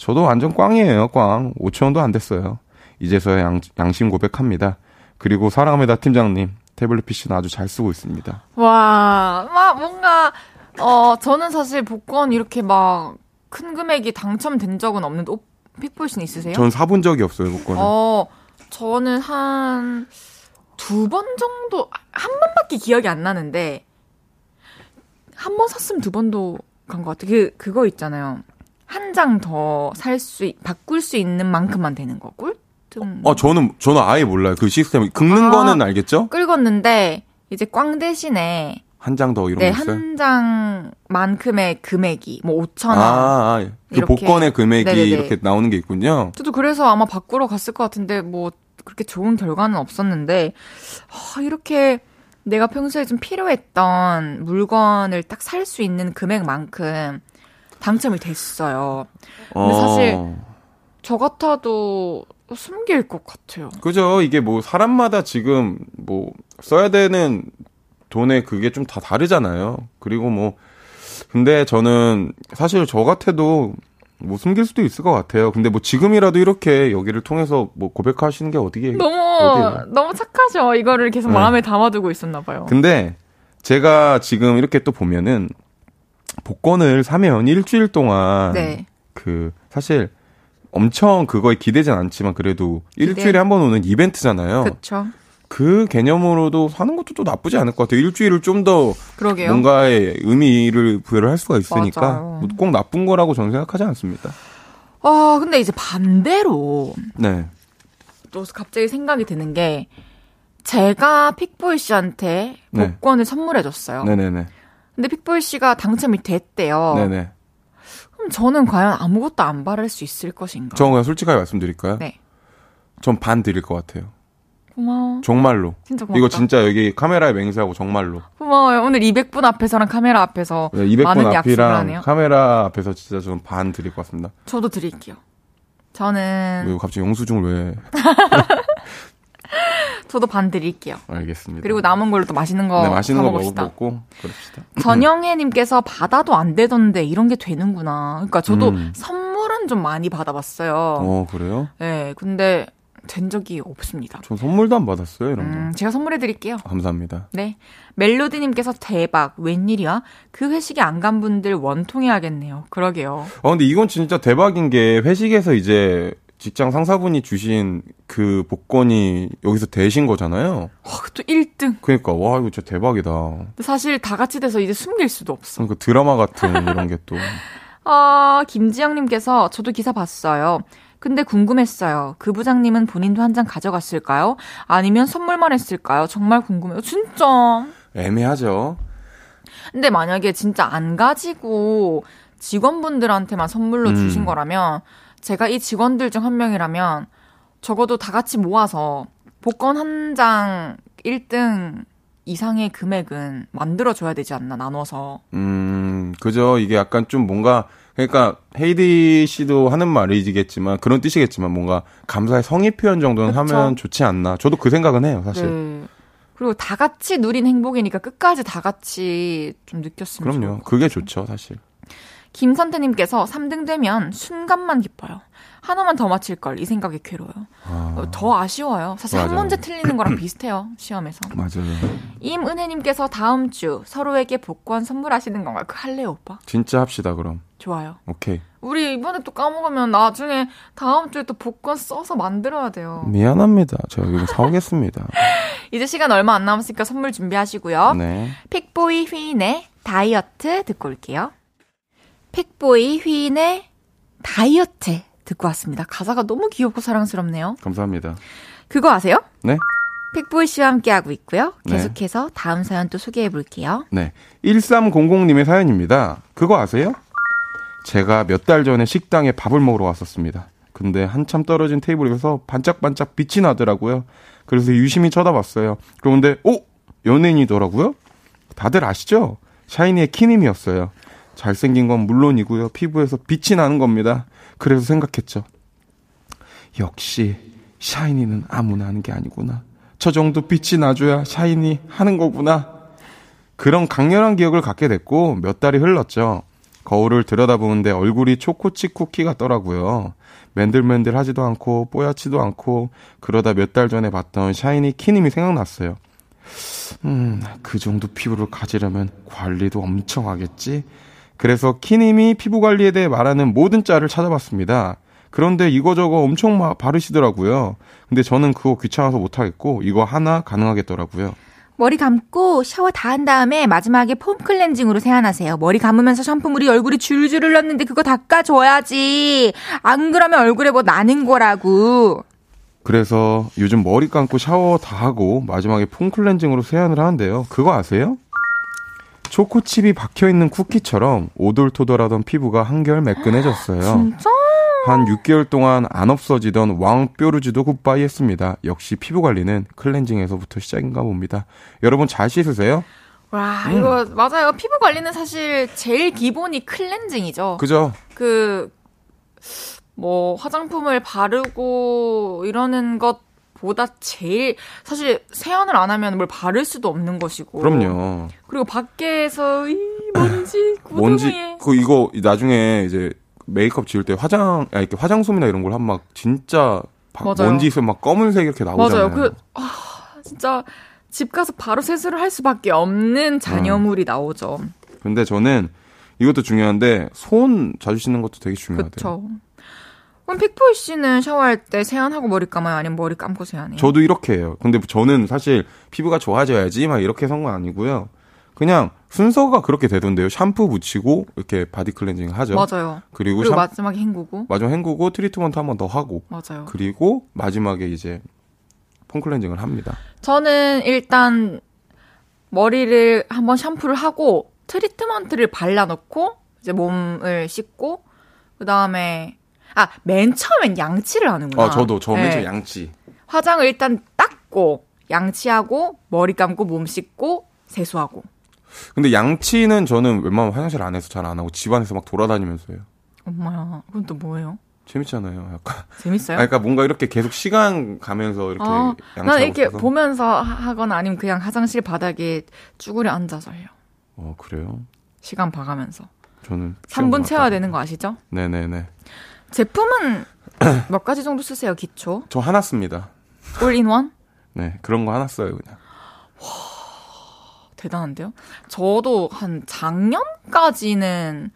저도 완전 꽝이에요, 꽝. 5천원도 안 됐어요. 이제서야 양, 양심 고백합니다. 그리고 사랑합니다, 팀장님. 태블릿 PC는 아주 잘 쓰고 있습니다. 와, 막 뭔가, 어, 저는 사실 복권 이렇게 막 큰 금액이 당첨된 적은 없는데, 오, 픽볼 씨는 있으세요? 전 사본 적이 없어요, 복권을. 어, 저는 한 두 번 정도, 한 번밖에 기억이 안 나는데, 한 번 샀으면 두 번도 간 것 같아요. 그, 그거 있잖아요. 한 장 더 살 수, 바꿀 수 있는 만큼만 되는 거, 꿀? 좀. 어, 저는, 저는 아예 몰라요. 그 시스템. 긁는 아, 거는 알겠죠? 긁었는데, 이제 꽝 대신에, 한 장 더 이런 네, 거 있어요? 한 장만큼의 금액이, 뭐 5천원. 아, 아, 그 이렇게. 복권의 금액이 네네네. 이렇게 나오는 게 있군요. 저도 그래서 아마 바꾸러 갔을 것 같은데, 뭐, 그렇게 좋은 결과는 없었는데, 아, 이렇게 내가 평소에 좀 필요했던 물건을 딱 살 수 있는 금액만큼 당첨이 됐어요. 근데 사실 저 같아도 숨길 것 같아요. 그죠. 이게 뭐 사람마다 지금 뭐 써야 되는 돈의 그게 좀 다 다르잖아요. 그리고 뭐 근데 저는 사실 저 같아도 뭐 숨길 수도 있을 것 같아요. 근데 뭐 지금이라도 이렇게 여기를 통해서 뭐 고백하시는 게 어디게 너무 어디예요? 너무 착하죠. 이거를 계속 네. 마음에 담아두고 있었나 봐요. 근데 제가 지금 이렇게 또 보면은 복권을 사면 일주일 동안 네. 그 사실 엄청 그거에 기대진 않지만 그래도 기대. 일주일에 한 번 오는 이벤트잖아요. 그렇죠. 그 개념으로도 사는 것도 또 나쁘지 않을 것 같아요. 일주일을 좀 더. 뭔가의 의미를 부여를 할 수가 있으니까 맞아요. 뭐꼭 나쁜 거라고 저는 생각하지 않습니다. 아, 근데 이제 반대로 네. 또 갑자기 생각이 드는 게 제가 픽보이 씨한테 네. 복권을 선물해 줬어요. 네네네. 근데 픽보이 씨가 당첨이 됐대요. 네네. 그럼 저는 과연 아무것도 안 바랄 수 있을 것인가? 저 그냥 솔직하게 말씀드릴까요? 네. 전 반 드릴 것 같아요. 고마워. 정말로. 진짜 고맙다. 이거 진짜 여기 카메라에 맹세하고 정말로. 고마워요. 오늘 200분 앞에서랑 카메라 앞에서 200분 많은 약속을 네, 앞이랑 하네요. 카메라 앞에서 진짜 저는 반 드릴 것 같습니다. 저도 드릴게요. 저는 왜 갑자기 영수증을 왜 [LAUGHS] 저도 반 드릴게요. 알겠습니다. 그리고 남은 걸로 또 맛있는 거 네, 맛있는 사거 먹읍시다. 먹고 그럽시다. 전영혜님께서 받아도 안 되던데 이런 게 되는구나. 그러니까 저도 음. 선물은 좀 많이 받아봤어요. 어, 그래요? 네, 근데 된 적이 없습니다. 전 선물도 안 받았어요, 이런 거. 음, 제가 선물해 드릴게요. 감사합니다. 네. 멜로디님께서 대박, 웬일이야? 그 회식에 안 간 분들 원통해야겠네요. 그러게요. 아, 근데 이건 진짜 대박인 게 회식에서 이제 직장 상사분이 주신 그 복권이 여기서 되신 거잖아요. 와, 또 1등. 그러니까 와 이거 진짜 대박이다. 사실 다 같이 돼서 이제 숨길 수도 없어. 그러니까 드라마 같은 [LAUGHS] 이런 게 또. 아, 김지영님께서 저도 기사 봤어요. 근데 궁금했어요. 그 부장님은 본인도 한 장 가져갔을까요? 아니면 선물만 했을까요? 정말 궁금해요. 진짜. 애매하죠. 근데 만약에 진짜 안 가지고 직원분들한테만 선물로 음. 주신 거라면 제가 이 직원들 중 한 명이라면 적어도 다 같이 모아서 복권 한 장 1등 이상의 금액은 만들어줘야 되지 않나, 나눠서. 음, 그죠. 이게 약간 좀 뭔가, 그러니까, 헤이디 씨도 하는 말이겠지만, 그런 뜻이겠지만, 뭔가, 감사의 성의 표현 정도는 그쵸. 하면 좋지 않나. 저도 그 생각은 해요, 사실. 네. 그리고 다 같이 누린 행복이니까 끝까지 다 같이 좀 느꼈으면 그럼요. 것 그게 좋죠, 사실. 김선태님께서 3등 되면 순간만 기뻐요. 하나만 더 맞힐 걸 이 생각이 괴로워요. 아, 어, 더 아쉬워요. 사실 한 맞아요. 문제 틀리는 거랑 [CLEARS THROAT] 비슷해요. 시험에서. 맞아요. 임은혜님께서 다음 주 서로에게 복권 선물하시는 건가요? 그 할래요 오빠? 진짜 합시다, 그럼. 좋아요. 오케이. 우리 이번에 또 까먹으면 나중에 다음 주에 또 복권 써서 만들어야 돼요. 미안합니다. 제가 이거 사오겠습니다. [LAUGHS] 이제 시간 얼마 안 남았으니까 선물 준비하시고요. 네. 픽보이 휘인의 다이어트 듣고 올게요. 픽보이 휘인의 다이어트 듣고 왔습니다. 가사가 너무 귀엽고 사랑스럽네요. 감사합니다. 그거 아세요? 네? 픽보이 씨와 함께하고 있고요. 네. 계속해서 다음 사연 또 소개해 볼게요. 네. 1300님의 사연입니다. 그거 아세요? 제가 몇 달 전에 식당에 밥을 먹으러 왔었습니다. 근데 한참 떨어진 테이블에서 반짝반짝 빛이 나더라고요. 그래서 유심히 쳐다봤어요. 그런데, 오! 연예인이더라고요? 다들 아시죠? 샤이니의 키님이었어요. 잘생긴 건 물론이고요. 피부에서 빛이 나는 겁니다. 그래서 생각했죠. 역시 샤이니는 아무나 하는 게 아니구나. 저 정도 빛이 나줘야 샤이니 하는 거구나. 그런 강렬한 기억을 갖게 됐고 몇 달이 흘렀죠. 거울을 들여다보는데 얼굴이 초코칩 쿠키 같더라고요. 맨들맨들 하지도 않고 뽀얗지도 않고 그러다 몇 달 전에 봤던 샤이니 키님이 생각났어요. 음, 그 정도 피부를 가지려면 관리도 엄청 하겠지? 그래서 키님이 피부 관리에 대해 말하는 모든 짤을 찾아봤습니다. 그런데 이거저거 엄청 막 바르시더라고요. 근데 저는 그거 귀찮아서 못하겠고, 이거 하나 가능하겠더라고요. 머리 감고 샤워 다 한 다음에 마지막에 폼 클렌징으로 세안하세요. 머리 감으면서 샴푸물이 얼굴에 줄줄 흘렀는데 그거 닦아줘야지. 안 그러면 얼굴에 뭐 나는 거라고. 그래서 요즘 머리 감고 샤워 다 하고 마지막에 폼 클렌징으로 세안을 하는데요. 그거 아세요? 초코칩이 박혀있는 쿠키처럼 오돌토돌하던 피부가 한결 매끈해졌어요. 진짜? 한 6개월 동안 안 없어지던 왕뾰루지도 굿바이 했습니다. 역시 피부 관리는 클렌징에서부터 시작인가 봅니다. 여러분 잘 씻으세요? 와, 이거 맞아요. 피부 관리는 사실 제일 기본이 클렌징이죠. 그죠? 그, 뭐, 화장품을 바르고 이러는 것 보다 제일, 사실 세안을 안 하면 뭘 바를 수도 없는 것이고. 그럼요. 그리고 밖에서 이 먼지. 먼지, [CLEARS THROAT] 그 이거 나중에 이제 메이크업 지울 때 화장, 아, 이렇게 화장솜이나 이런 걸 하면 막 진짜 바-. 먼지 있으면 막 검은색 이렇게 나오잖아요. 맞아요. 그, 아, 진짜 집 가서 바로 세수를 할 수밖에 없는 잔여물이 나오죠. 근데 저는 이것도 중요한데 손 자주 씻는 것도 되게 중요하대요. 그쵸. 그럼 픽보이 씨는 샤워할 때 세안하고 머리 감아요? 아니면 머리 감고 세안해요? 저도 이렇게 해요. 근데 저는 사실 피부가 좋아져야지 막 이렇게 산건 아니고요. 그냥 순서가 그렇게 되던데요. 샴푸 붙이고 이렇게 바디 클렌징 하죠. 맞아요. 그리고, 그리고 샴, 마지막에 헹구고. 마지막 헹구고 트리트먼트 한 번 더 하고 맞아요. 그리고 마지막에 이제 폼 클렌징을 합니다. 저는 일단 머리를 한번 샴푸를 하고 트리트먼트를 발라놓고 이제 몸을 씻고 그 다음에 아 맨 처음엔 양치를 하는구나. 아, 저도 저맨 네. 처음 양치. 화장을 일단 닦고 양치하고 머리 감고 몸 씻고 세수하고. 근데 양치는 저는 웬만하면 화장실 안에서 잘 안 하고 집안에서 막 돌아다니면서 해요. 엄마야, 그건 또 뭐예요? 재밌잖아요. 약간. 재밌어요? [LAUGHS] 아, 그러니까 뭔가 이렇게 계속 시간 가면서 이렇게 아, 난 이렇게 있어서. 보면서 하- 하거나 아니면 그냥 화장실 바닥에 쭈그려 앉아서 해요. 어, 그래요? 시간 봐가면서. 저는 3분 채워야 되는 거 아시죠? 네네네. 제품은 [CLEARS THROAT] 몇 가지 정도 쓰세요, 기초? 저 하나 씁니다. 올인원? [LAUGHS] 네, 그런 거 하나 써요, 그냥. 대단한데요? 저도 한 작년까지는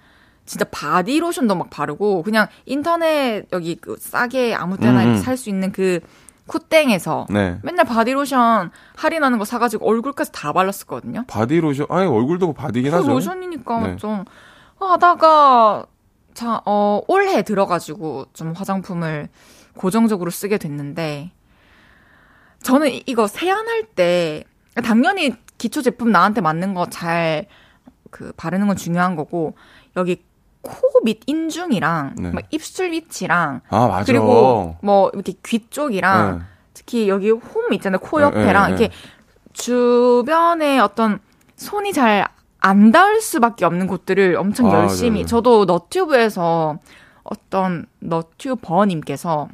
진짜 바디로션도 막 바르고 그냥 인터넷 여기 그 싸게 아무 때나 음, 음. 살수 있는 그 쿠땡에서 네. 맨날 바디로션 할인하는 거 사가지고 얼굴까지 다 발랐었거든요. 바디 로션, 아니, 얼굴도 바디긴 그 하죠. 로션이니까 네. 좀 하다가 자, 어, 올해 들어가지고 좀 화장품을 고정적으로 쓰게 됐는데 저는 이- 이거 세안할 때 당연히 기초 제품 나한테 맞는 거 잘 그 바르는 건 중요한 거고 여기 코 밑 인중이랑 네. 막 입술 위치랑 아. 그리고 뭐 이렇게 귀 쪽이랑 네. 특히 여기 홈 있잖아요. 코 네, 옆에랑 네, 네. 이렇게 주변에 어떤 손이 잘 안 닿을 수밖에 없는 곳들을 엄청 아, 열심히 네네. 저도 너튜브에서 어떤 너튜버님께서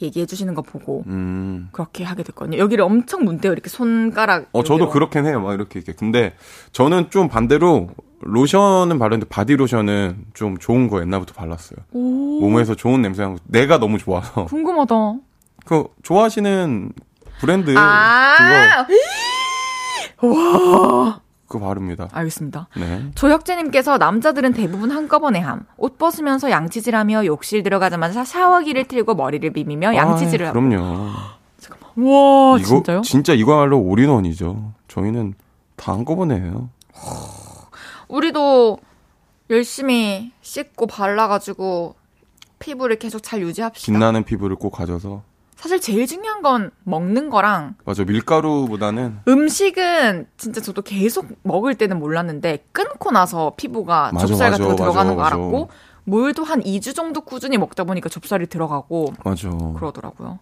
얘기해 주시는 거 보고 음. 그렇게 하게 됐거든요. 여기를 엄청 문대요. 이렇게 손가락 어, 저도. 그렇긴 해요. 막 이렇게, 이렇게. 근데 저는 좀 반대로 로션은 바르는데 바디 로션은 좀 좋은 거 옛날부터 발랐어요. 오, 몸에서 좋은 냄새 나고 내가 너무 좋아서. 궁금하다. 그 좋아하시는 브랜드 아, 그거 그거 바릅니다. 알겠습니다. 네. 조혁재님께서 남자들은 대부분 한꺼번에 함. 옷 벗으면서 양치질하며 욕실 들어가자마자 샤워기를 틀고 머리를 비비며 양치질을 하고. 그럼요. 와, 이거 진짜요? 진짜 이거야말로 올인원이죠. 저희는 다 한꺼번에 해요. 우리도 열심히 씻고 발라가지고 피부를 계속 잘 유지합시다. 빛나는 피부를 꼭 가져서 사실 제일 중요한 건 먹는 거랑 맞아 밀가루보다는 음식은 진짜 저도 계속 먹을 때는 몰랐는데 끊고 나서 피부가 맞아, 좁쌀 같은 거 맞아, 들어가는 거 맞아, 알았고 물도 한 2주 정도 꾸준히 먹다 보니까 좁쌀이 들어가고 맞아. 그러더라고요.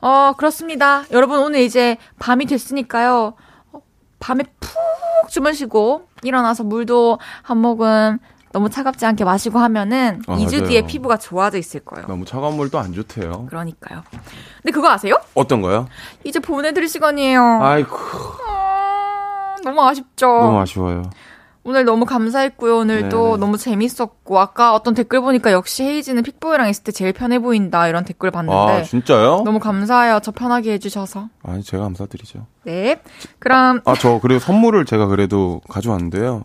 어, 그렇습니다. 여러분, 오늘 이제 밤이 됐으니까요. 어, 밤에 푹 주무시고, 일어나서 물도 한 모금 너무 차갑지 않게 마시고 하면은 아, 2주 맞아요. 뒤에 피부가 좋아져 있을 거예요. 너무 차가운 물도 안 좋대요. 그러니까요. 근데 그거 아세요? 어떤 거요? 이제 보내드릴 시간이에요. 아이고 아, 너무 아쉽죠? 너무 아쉬워요. 오늘 너무 감사했고요. 오늘도 네네. 너무 재밌었고, 아까 어떤 댓글 보니까 역시 헤이지는 픽보이랑 있을 때 제일 편해 보인다. 이런 댓글 봤는데. 아 진짜요? 너무 감사해요. 저 편하게 해주셔서. 아니 제가 감사드리죠. 네. 그럼 아저 그리고 선물을 제가 그래도 가져왔는데요.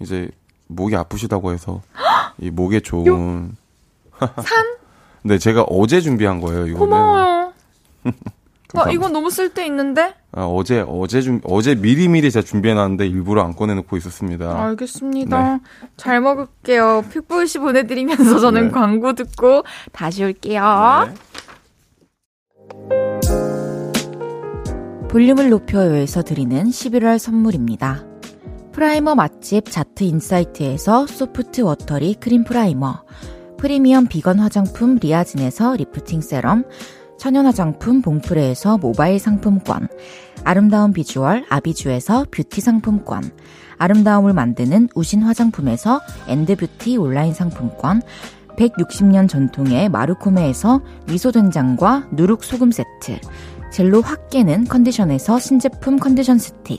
이제 목이 아프시다고 해서 [GASPS] 이 목에 좋은 [LAUGHS] 산? 네, 제가 어제 준비한 거예요. 이거는. 고마워요. [LAUGHS] 어, 와, 이건 너무 쓸데 있는데? 아, 어제 어제 준 어제 미리 미리 제가 준비해 놨는데 일부러 안 꺼내 놓고 있었습니다. 알겠습니다. 네. 잘 먹을게요. 픽보이 씨 보내드리면서 저는 네. 광고 듣고 다시 올게요. 네. 볼륨을 높여요에서 드리는 11월 선물입니다. 프라이머 맛집 자트 인사이트에서 소프트 워터리 크림 프라이머, 프리미엄 비건 화장품 리아진에서 리프팅 세럼, 천연 화장품 봉프레에서 모바일 상품권, 아름다운 비주얼 아비주에서 뷰티 상품권, 아름다움을 만드는 우신 화장품에서 엔드뷰티 온라인 상품권, 160년 전통의 마르코메에서 미소된장과 누룩소금 세트, 젤로 확 깨는 컨디션에서 신제품 컨디션 스틱,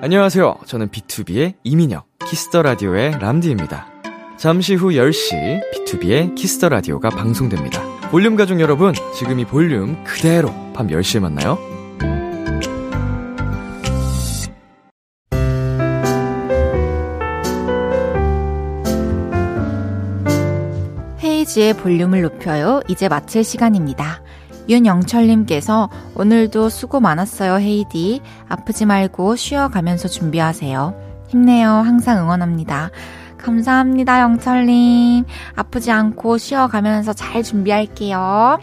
안녕하세요. 저는 비투비의 이민혁, 키스 더 라디오의 밤디입니다. 잠시 후 10시 비투비의 키스 더 라디오가 방송됩니다. 볼륨 가족 여러분, 지금 이 볼륨 그대로 밤 10시에 만나요. 헤이지의 볼륨을 높여요. 이제 마칠 시간입니다. 윤영철님께서 오늘도 수고 많았어요, 헤이디. 아프지 말고 쉬어가면서 준비하세요. 힘내요. 항상 응원합니다. 감사합니다, 영철님. 아프지 않고 쉬어가면서 잘 준비할게요.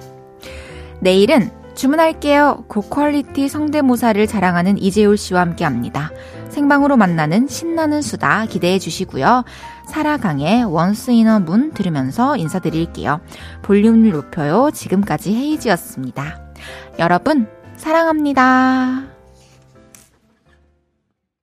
내일은 주문할게요. 고퀄리티 성대모사를 자랑하는 이재울 씨와 함께 합니다. 생방으로 만나는 신나는 수다 기대해 주시고요. 사라강의 원스 이너 문 들으면서 인사드릴게요. 볼륨을 높여요. 지금까지 헤이지였습니다. 여러분, 사랑합니다.